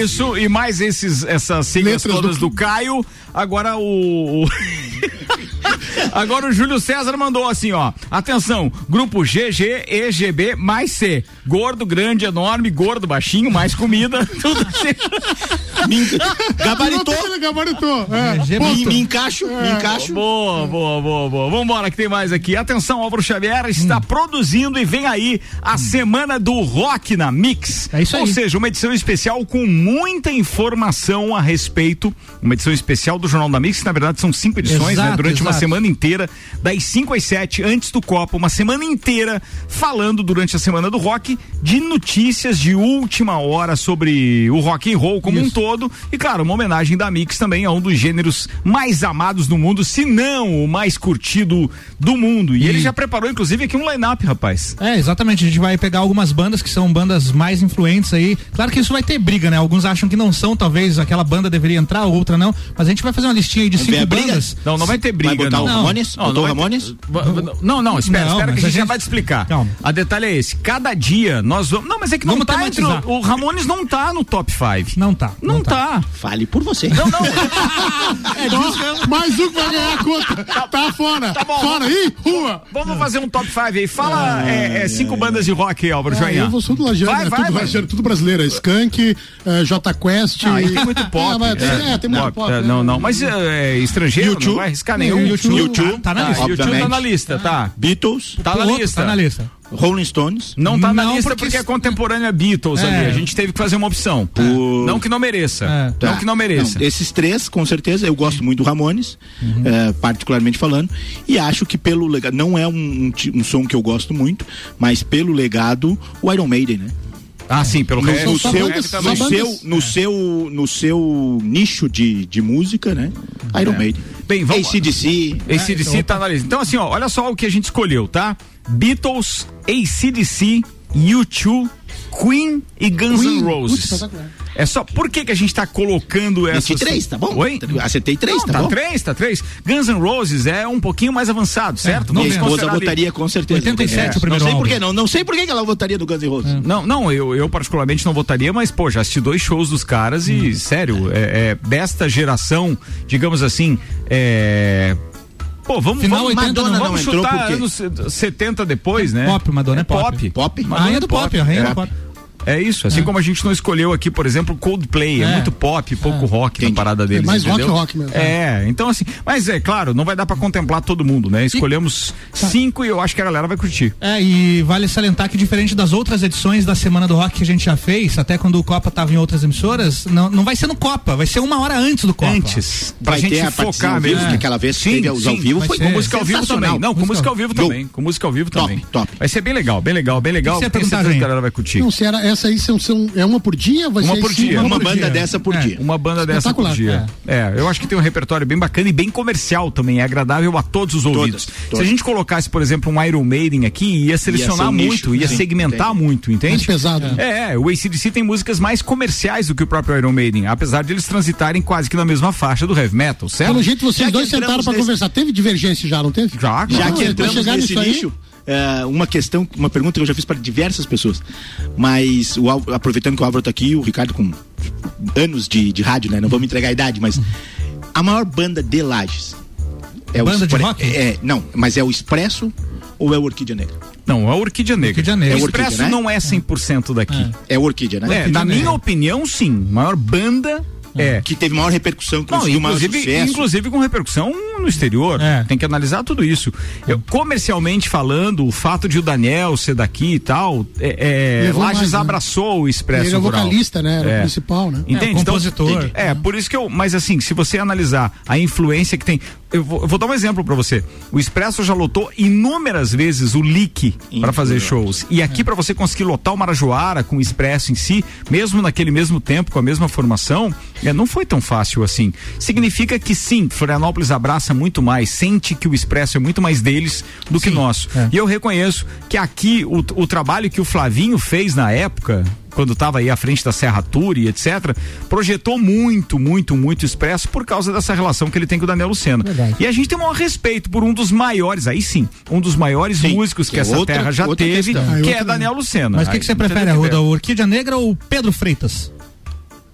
Isso, e mais esses, essas siglas Letras todas do- do... Caio. Agora o. o- Agora o Júlio César mandou assim, ó. Atenção, grupo GG, EGB mais C. Gordo, grande, enorme, gordo, baixinho, mais comida. Tudo assim. Gabaritou. Gabaritou. É. É, Ponto. Me, me encaixo, me encaixo. Boa, boa, boa, boa. Vambora que tem mais aqui. Atenção, Álvaro Xavier está produzindo e vem aí a semana do rock na Mix. É isso Ou aí. seja, uma edição especial com muita informação a respeito. Uma edição especial do Jornal da Mix, que na verdade são cinco edições, né? Exato, Durante uma exato. semana inteira, das 5 às 7, antes do Copa, uma semana inteira, falando durante a semana do rock de notícias de última hora sobre o rock and roll como um Isso. Todo. E claro, uma homenagem da Mix também a um dos gêneros mais amados do mundo, se não o mais curtido do mundo. E, ele já preparou, inclusive, aqui um line-up, rapaz. É, exatamente. A gente vai pegar algumas bandas que são bandas mais influentes aí. Claro que isso vai ter briga, né? Alguns acham que não são, talvez aquela banda deveria entrar, outra não. Mas a gente vai fazer uma listinha aí de cinco bandas. Não, não vai ter briga, Vai botar não. o Ramones? Não, Botou não o ter- Ramones? Não, não, espera, Não, espera que a a gente já gente- vai te explicar. Calma. A detalhe é esse, cada dia nós vamos... Não, mas é que não Vamos tá entre... tematizar. O Ramones não tá no top 5. Não tá. Não, tá. Fale por você. Não, não. Ó, mais um que vai ganhar a conta. Tá fora. bom. Fora. Ih, rua. Vamos fazer um top 5 aí. Fala é, é, cinco bandas de rock aí, Álvaro Ah, Joinha. eu vou do Lajeado, Vai, é vai, tudo vai. Tudo brasileiro. é Skank, eh, J Quest. Ah, aí tem muito pop. É, vai, tem, é, tem muito pop. é, é. não, não. Mas é, estrangeiro YouTube? não vai arriscar nenhum. YouTube. YouTube Tá na lista. YouTube tá na lista, tá. Beatles, Tá na lista. Tá na lista. Rolling Stones. Não tá na Não, lista porque porque, é contemporânea Beatles É. ali. A gente teve que fazer uma opção. Por- Não que não mereça. É. Não Tá. que não mereça. Não, esses três, com certeza, eu gosto muito do Ramones, eh, particularmente falando, e acho que pelo legado, não é um, um um som que eu gosto muito, mas pelo legado, o Iron Maiden, né? Ah, sim, pelo no, resto. no seu, bandas- no seu, no seu, no seu nicho de, de música, né? Iron É. Maiden. Bem, vamos ACDC. ACDC tá na lista. Então, assim, ó, olha só o que a gente escolheu, tá? Beatles, ACDC, U2, Queen e Guns N' Roses. É só, por que que a gente tá colocando essas... 23, tá bom? Oi? Acertei três, Não, tá tá bom? três, tá três. Guns N' Roses é um pouquinho mais avançado, certo? Minha Vamos esposa votaria com certeza. 87 É. o primeiro Não sei por que não. Não sei por que ela votaria do Guns N' Roses. Não, não, eu, eu particularmente não votaria, mas, pô, já assisti dois shows dos caras Hum. e, sério, é, é, desta geração, digamos assim, é. Pô, vamos, Final vamos, 80 Madonna não vamos entrou chutar quê? anos 70 depois, né? Pop, Madonna é pop. Pop. Pop. Madonna Rainha é do pop, a rainha é. do pop. É isso, assim como a gente não escolheu aqui, por exemplo, Coldplay, é, É. muito pop, pouco rock na parada deles. mais rock, entendeu? rock mesmo. É, então assim, mas é claro, não vai dar pra contemplar todo mundo, né? Escolhemos cinco e eu acho que a galera vai curtir. É, e vale salientar que diferente das outras edições da Semana do Rock que a gente já fez, até quando o Copa tava em outras emissoras, não, não vai ser no Copa, vai ser uma hora antes do Copa. Antes. Pra Vai gente ter focar ao vivo, mesmo. que aquela vez sim, teve os ao vivo, foi com música ao vivo também. Não, com música ao vivo também. Com música ao vivo Top, também. top. Vai ser bem legal, bem legal, bem legal. Você perguntar, certeza que gente? a galera vai curtir. Não, se era essa aí, são, são, é uma por dia? Vai Uma ser por dia. Uma por banda dia. dessa por É. dia. Uma banda dessa por dia. É. eu acho que tem um repertório bem bacana e bem comercial também, é agradável a todos os ouvidos. todas. Se a gente colocasse, por exemplo, um Iron Maiden aqui, ia selecionar um muito, nicho, ia sim, segmentar entendi. muito, entende? Mais pesado. né? É, é, o ACDC tem músicas mais comerciais do que o próprio Iron Maiden, apesar de eles transitarem quase que na mesma faixa do heavy metal, certo? Pelo jeito, vocês Já dois sentaram pra nesse- conversar. Teve divergência já, não teve? Já, Já que Pra entramos nesse nisso aí- é, uma questão, uma pergunta que eu já fiz para diversas pessoas, mas o Álvaro- aproveitando que o Álvaro tá aqui, o Ricardo com anos de, de rádio, né? Não vamos entregar a idade, mas a maior banda de Lages é o Banda de rock? É, não, mas é o Expresso ou é o Orquídea Negra? Não, é a Orquídea Negra. Orquídea Negra. O É Expresso Orquídea, né? não é 100% daqui. É o Orquídea, né? É, na minha opinião, sim. Maior banda é. Que teve maior repercussão, que Não, inclusive, sucesso. inclusive com repercussão no exterior. É. Tem que analisar tudo isso. Eu, comercialmente falando, o fato de o Daniel ser daqui e tal, é, é, Lages mais, né? abraçou o Expresso Ele é Rural. vocalista, né? Era É. o principal, né? Entende? É, Então, compositor. entendi. É, por isso que eu. Mas assim, se você analisar a influência que tem. Eu vou, eu vou dar um exemplo pra você. O Expresso já lotou inúmeras vezes o Lick para fazer shows. E aqui pra você conseguir lotar o Marajoara com o Expresso em si, mesmo naquele mesmo tempo, com a mesma formação, é, não foi tão fácil assim. Significa que sim, Florianópolis abraça muito mais, sente que o Expresso é muito mais deles do que nosso. é. E eu reconheço que aqui o, o trabalho que o Flavinho fez na época, quando estava aí à frente da Serra Tour e etc, projetou muito, muito, muito expresso por causa dessa relação que ele tem com o Daniel Lucena. Verdade. E a gente tem um maior respeito por um dos maiores, aí sim, um dos maiores Sim, músicos que, que é essa outra- terra já teve, questão. Aí que é Daniel Lucena. Mas o que, que você prefere. Arruda? Orquídea Negra ou o Pedro Freitas?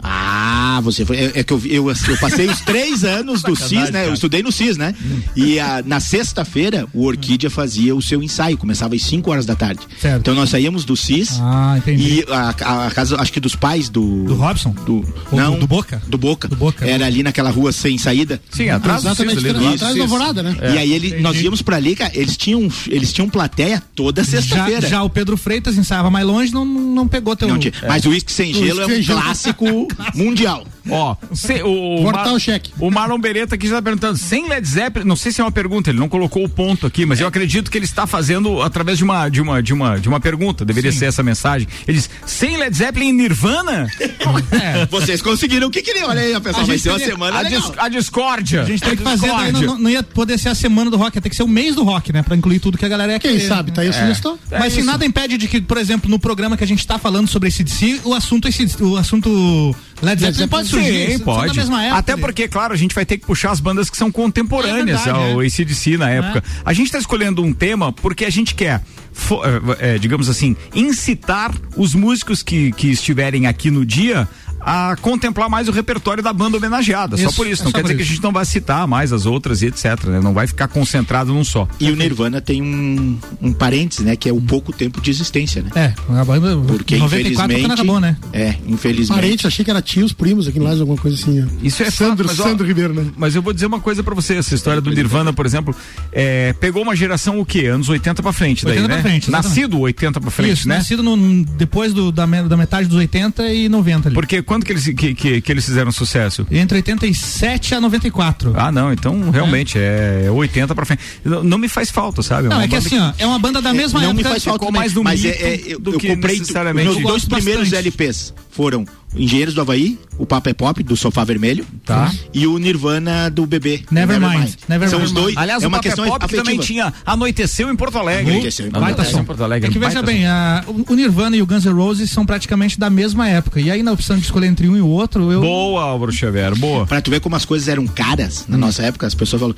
Ah, você foi. É, é que eu, eu, eu passei os três anos do CIS, né? Eu estudei no CIS, né? E a- na sexta-feira, o Orquídea fazia o seu ensaio, começava às 5 horas da tarde. Certo. Então nós saíamos do CIS Ah, entendi. e a, a- a casa, acho que dos pais do. Do Robson? Do, Ou não, do- do Boca? Do Boca. Do Boca. Era ali naquela rua sem saída. Sim, atrás do Exatamente, Cis, ali do atrás da alvorada, né? E aí ele, nós íamos pra ali, cara, eles tinham, eles tinham plateia toda Já, sexta-feira. já o Pedro Freitas ensaiava mais longe, não, não pegou teu. Não tinha- Mas o uísque sem O gelo é um clássico mundial. Ó, se- o, Cortar Mar- o cheque. o Marlon Beretta aqui já tá perguntando, sem Led Zeppelin, não sei se é uma pergunta, ele não colocou o ponto aqui, mas eu acredito que ele está fazendo através de uma de uma de uma de uma pergunta, deveria ser essa mensagem. Ele diz: "Sem Led Zeppelin e Nirvana?" É. Vocês conseguiram o que queriam. Olha aí, pessoal, vai gente ser uma semana a, legal. dis- a discórdia. A gente tem A que fazer, não, não ia poder ser a semana do rock, ia ter que ser o mês do rock, né? Pra incluir tudo que a galera ia Quem querer, sabe, né? tá aí a sugestão. Mas assim, nada impede de que, por exemplo, no programa que a gente tá falando sobre esse DC, o assunto AC/DC o assunto Led Zeppelin pode surgir. Sim, pode. época. Até porque, claro, a gente vai ter que puxar as bandas que são contemporâneas É verdade, ao é. ACDC na época. A gente está escolhendo um tema porque a gente quer, eh, eh, digamos assim, incitar os músicos que, que estiverem aqui no dia a contemplar mais o repertório da banda homenageada. só Isso, por isso. é Não só quer dizer que a isso. gente não vai citar mais as outras e etc. né? Não vai ficar concentrado num só. E o Nirvana tem um, um parênteses, né? Que é o pouco tempo de existência, né? É, a banda Porque 94 infelizmente. acabou, né? É, infelizmente. Parente, achei que era tios, primos aqui em Lages, alguma coisa assim. ó. Isso é Sandro, fato, mas, ó, Sandro Ribeiro, né? Mas eu vou dizer uma coisa pra você, essa história do Nirvana, por exemplo, é, pegou uma geração o quê? Anos 80 pra frente daí, 80 né? pra frente, exatamente. Nascido 80 pra frente, Isso, né? nascido no, depois do- da, da metade dos 80 e 90 ali. Porque quando que eles, que, que, que eles fizeram sucesso? Entre 87 a 94. Ah, não, então realmente é, é 80 pra frente. Não, não me faz falta, sabe? Não, Uma é que assim, ó, é uma banda da mesma não época. me faz falta mais no mas mito é, é, eu, do eu comprei necessariamente- meus Eu dois primeiros bastante. LPs foram Engenheiros do Havaí, o Papo é Pop do Sofá Vermelho, Tá. E o Nirvana do bebê. Nevermind. Nevermind. São os dois. Aliás, é o uma Papel questão Pop afetiva. também tinha Anoiteceu em Porto Alegre. Anoiteceu em Porto Baita som. em Porto Alegre. É que veja baita bem, a- o Nirvana e o Guns N' Roses são praticamente da mesma época. E aí, na opção de escolher entre um e o outro, eu. Boa, Álvaro Xavier, boa. Pra tu ver como as coisas eram caras na nossa época, as pessoas falam.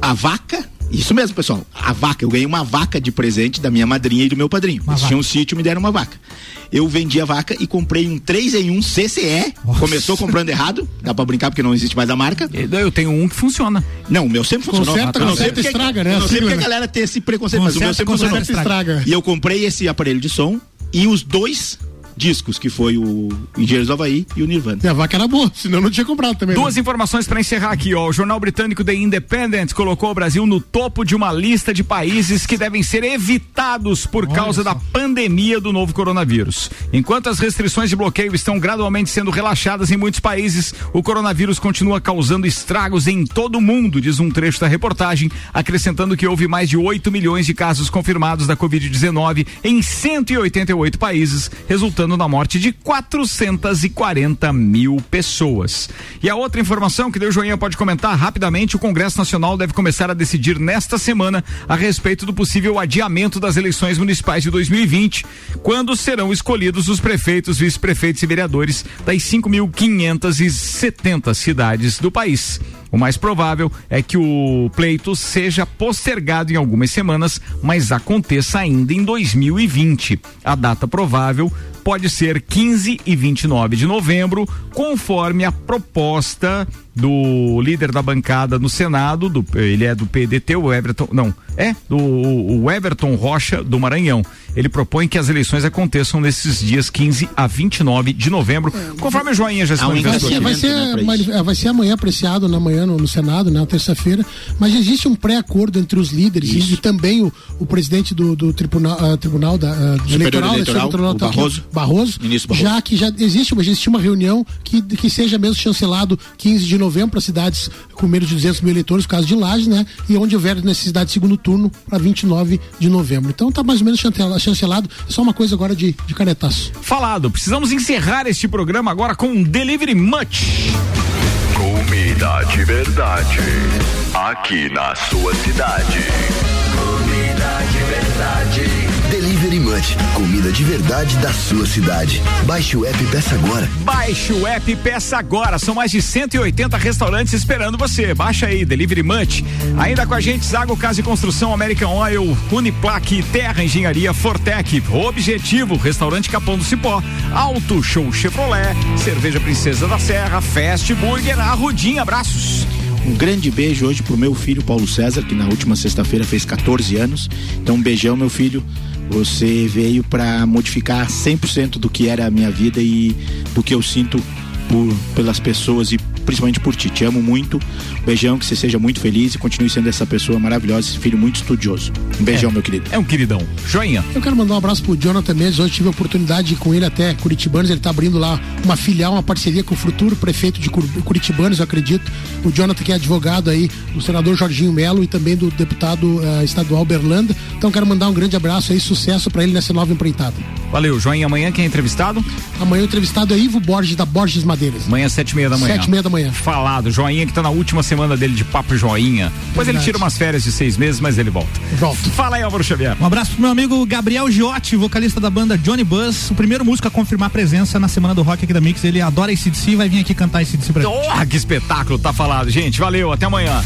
A vaca, isso mesmo, pessoal. A vaca, eu ganhei uma vaca de presente da minha madrinha e do meu padrinho. Eles tinham um sítio e me deram uma vaca. Eu vendi a vaca e comprei um 3 em 1 CCE. Começou comprando errado, dá pra brincar porque não existe mais a marca. Eu tenho um que funciona. Não, o meu sempre funcionou. Conserta, não sei conserta, porque- estraga, né? Eu não sei porque a né? galera tem esse preconceito, mas o meu Conserta, sempre funcionou. conserta, estraga. E eu comprei esse aparelho de som e os dois discos, que foi o Engenheiros do Havaí e o Nirvana. E a vaca era boa, senão não tinha comprado também. Duas né? informações para encerrar aqui, ó. O jornal britânico The Independent colocou o Brasil no topo de uma lista de países que devem ser evitados por causa da pandemia do novo coronavírus. Enquanto as restrições de bloqueio estão gradualmente sendo relaxadas em muitos países, o coronavírus continua causando estragos em todo o mundo, diz um trecho da reportagem, acrescentando que houve mais de 8 milhões de casos confirmados da Covid-19 em 188 países, resultando na morte de 440 mil pessoas. E a outra informação que deu joinha pode comentar rapidamente: o Congresso Nacional deve começar a decidir nesta semana a respeito do possível adiamento das eleições municipais de 2020, quando serão escolhidos os prefeitos, vice-prefeitos e vereadores das 5.570 cidades do país. O mais provável é que o pleito seja postergado em algumas semanas, mas aconteça ainda em 2020. A data provável pode ser 15 e 29 de novembro, conforme a proposta do líder da bancada no Senado, do, ele é do PDT, o Everton, não, é do o Everton Rocha do Maranhão. Ele propõe que as eleições aconteçam nesses dias 15 a 29 de novembro, conforme o joinha já se um Vai manifestou. ser, vai, ser, né, vai ser amanhã apreciado na manhã no, no Senado, na terça-feira, mas existe um pré-acordo entre os líderes e, também o, o presidente do, do tribunal, ah, tribunal da, do Superior eleitoral, né, Eleitoral, o tá aqui, Barroso. Barroso, Barroso. já que já existe, uma- existe uma reunião que, que seja mesmo chancelado 15 de novembro para cidades com menos de 200 mil eleitores, caso de Lages, né? E onde houver necessidade de segundo turno para 29 de novembro. Então tá mais ou menos chancelado, é só uma coisa agora de, de canetaço. Falado, precisamos encerrar este programa agora com um Delivery Much. Comida de verdade. Aqui na sua cidade. Comida de verdade. Delivery Munch, comida de verdade da sua cidade. Baixe o app e peça agora. Baixe o app e peça agora. São mais de 180 restaurantes esperando você. Baixa aí, Delivery Munch. Ainda com a gente, Zago Casa e Construção, American Oil, Uniplaque, Terra Engenharia, Fortec, Objetivo, Restaurante Capão do Cipó, Auto Show Chevrolet, Cerveja Princesa da Serra, Fast Burger, Arrudinha. Abraços. Um grande beijo hoje pro meu filho Paulo César, que na última sexta-feira fez 14 anos. Então, um beijão, meu filho. Você veio para modificar 100% do que era a minha vida e do que eu sinto por, pelas pessoas e principalmente por ti. Te amo muito. Beijão, que você seja muito feliz e continue sendo essa pessoa maravilhosa, esse filho muito estudioso. Um beijão, meu querido. É um queridão. Joinha. Eu quero mandar um abraço pro Jonathan Mendes. Hoje tive a oportunidade de ir com ele até Curitibanos. Ele tá abrindo lá uma filial, uma parceria com o futuro prefeito de Cur- Curitibanos, eu acredito. O Jonathan, que é advogado aí, do senador Jorginho Melo e também do deputado eh, estadual Berlanda. Então quero mandar um grande abraço aí, sucesso para ele nessa nova empreitada. Valeu, Joinha. Amanhã quem é entrevistado? Amanhã o entrevistado é Ivo Borges, da Borges Madeiras. Amanhã, sete e meia da manhã. Sete e meia da manhã. Falado, Joinha que tá na última semana dele de papo Joinha. Depois ele tira umas férias de seis meses, mas ele volta. Volta. Fala aí, Álvaro Xavier. Um abraço pro meu amigo Gabriel Giotti, vocalista da banda Johnny Buzz, o primeiro músico a confirmar presença na semana do rock aqui da Mix. Ele adora esse DC e vai vir aqui cantar esse DC pra gente. Oh, que espetáculo, tá falado, gente. Valeu, até amanhã.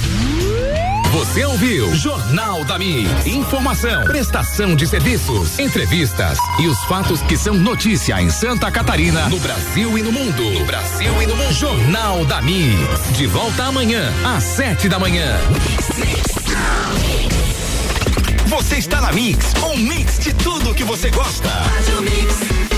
Você ouviu Jornal da Mi. Informação, prestação de serviços, entrevistas e os fatos que são notícia em Santa Catarina, no Brasil e no mundo. No Brasil e no mundo. Jornal da Mi. De volta amanhã, às sete da manhã. Você está na Mix, um mix de tudo que você gosta. Faz o mix.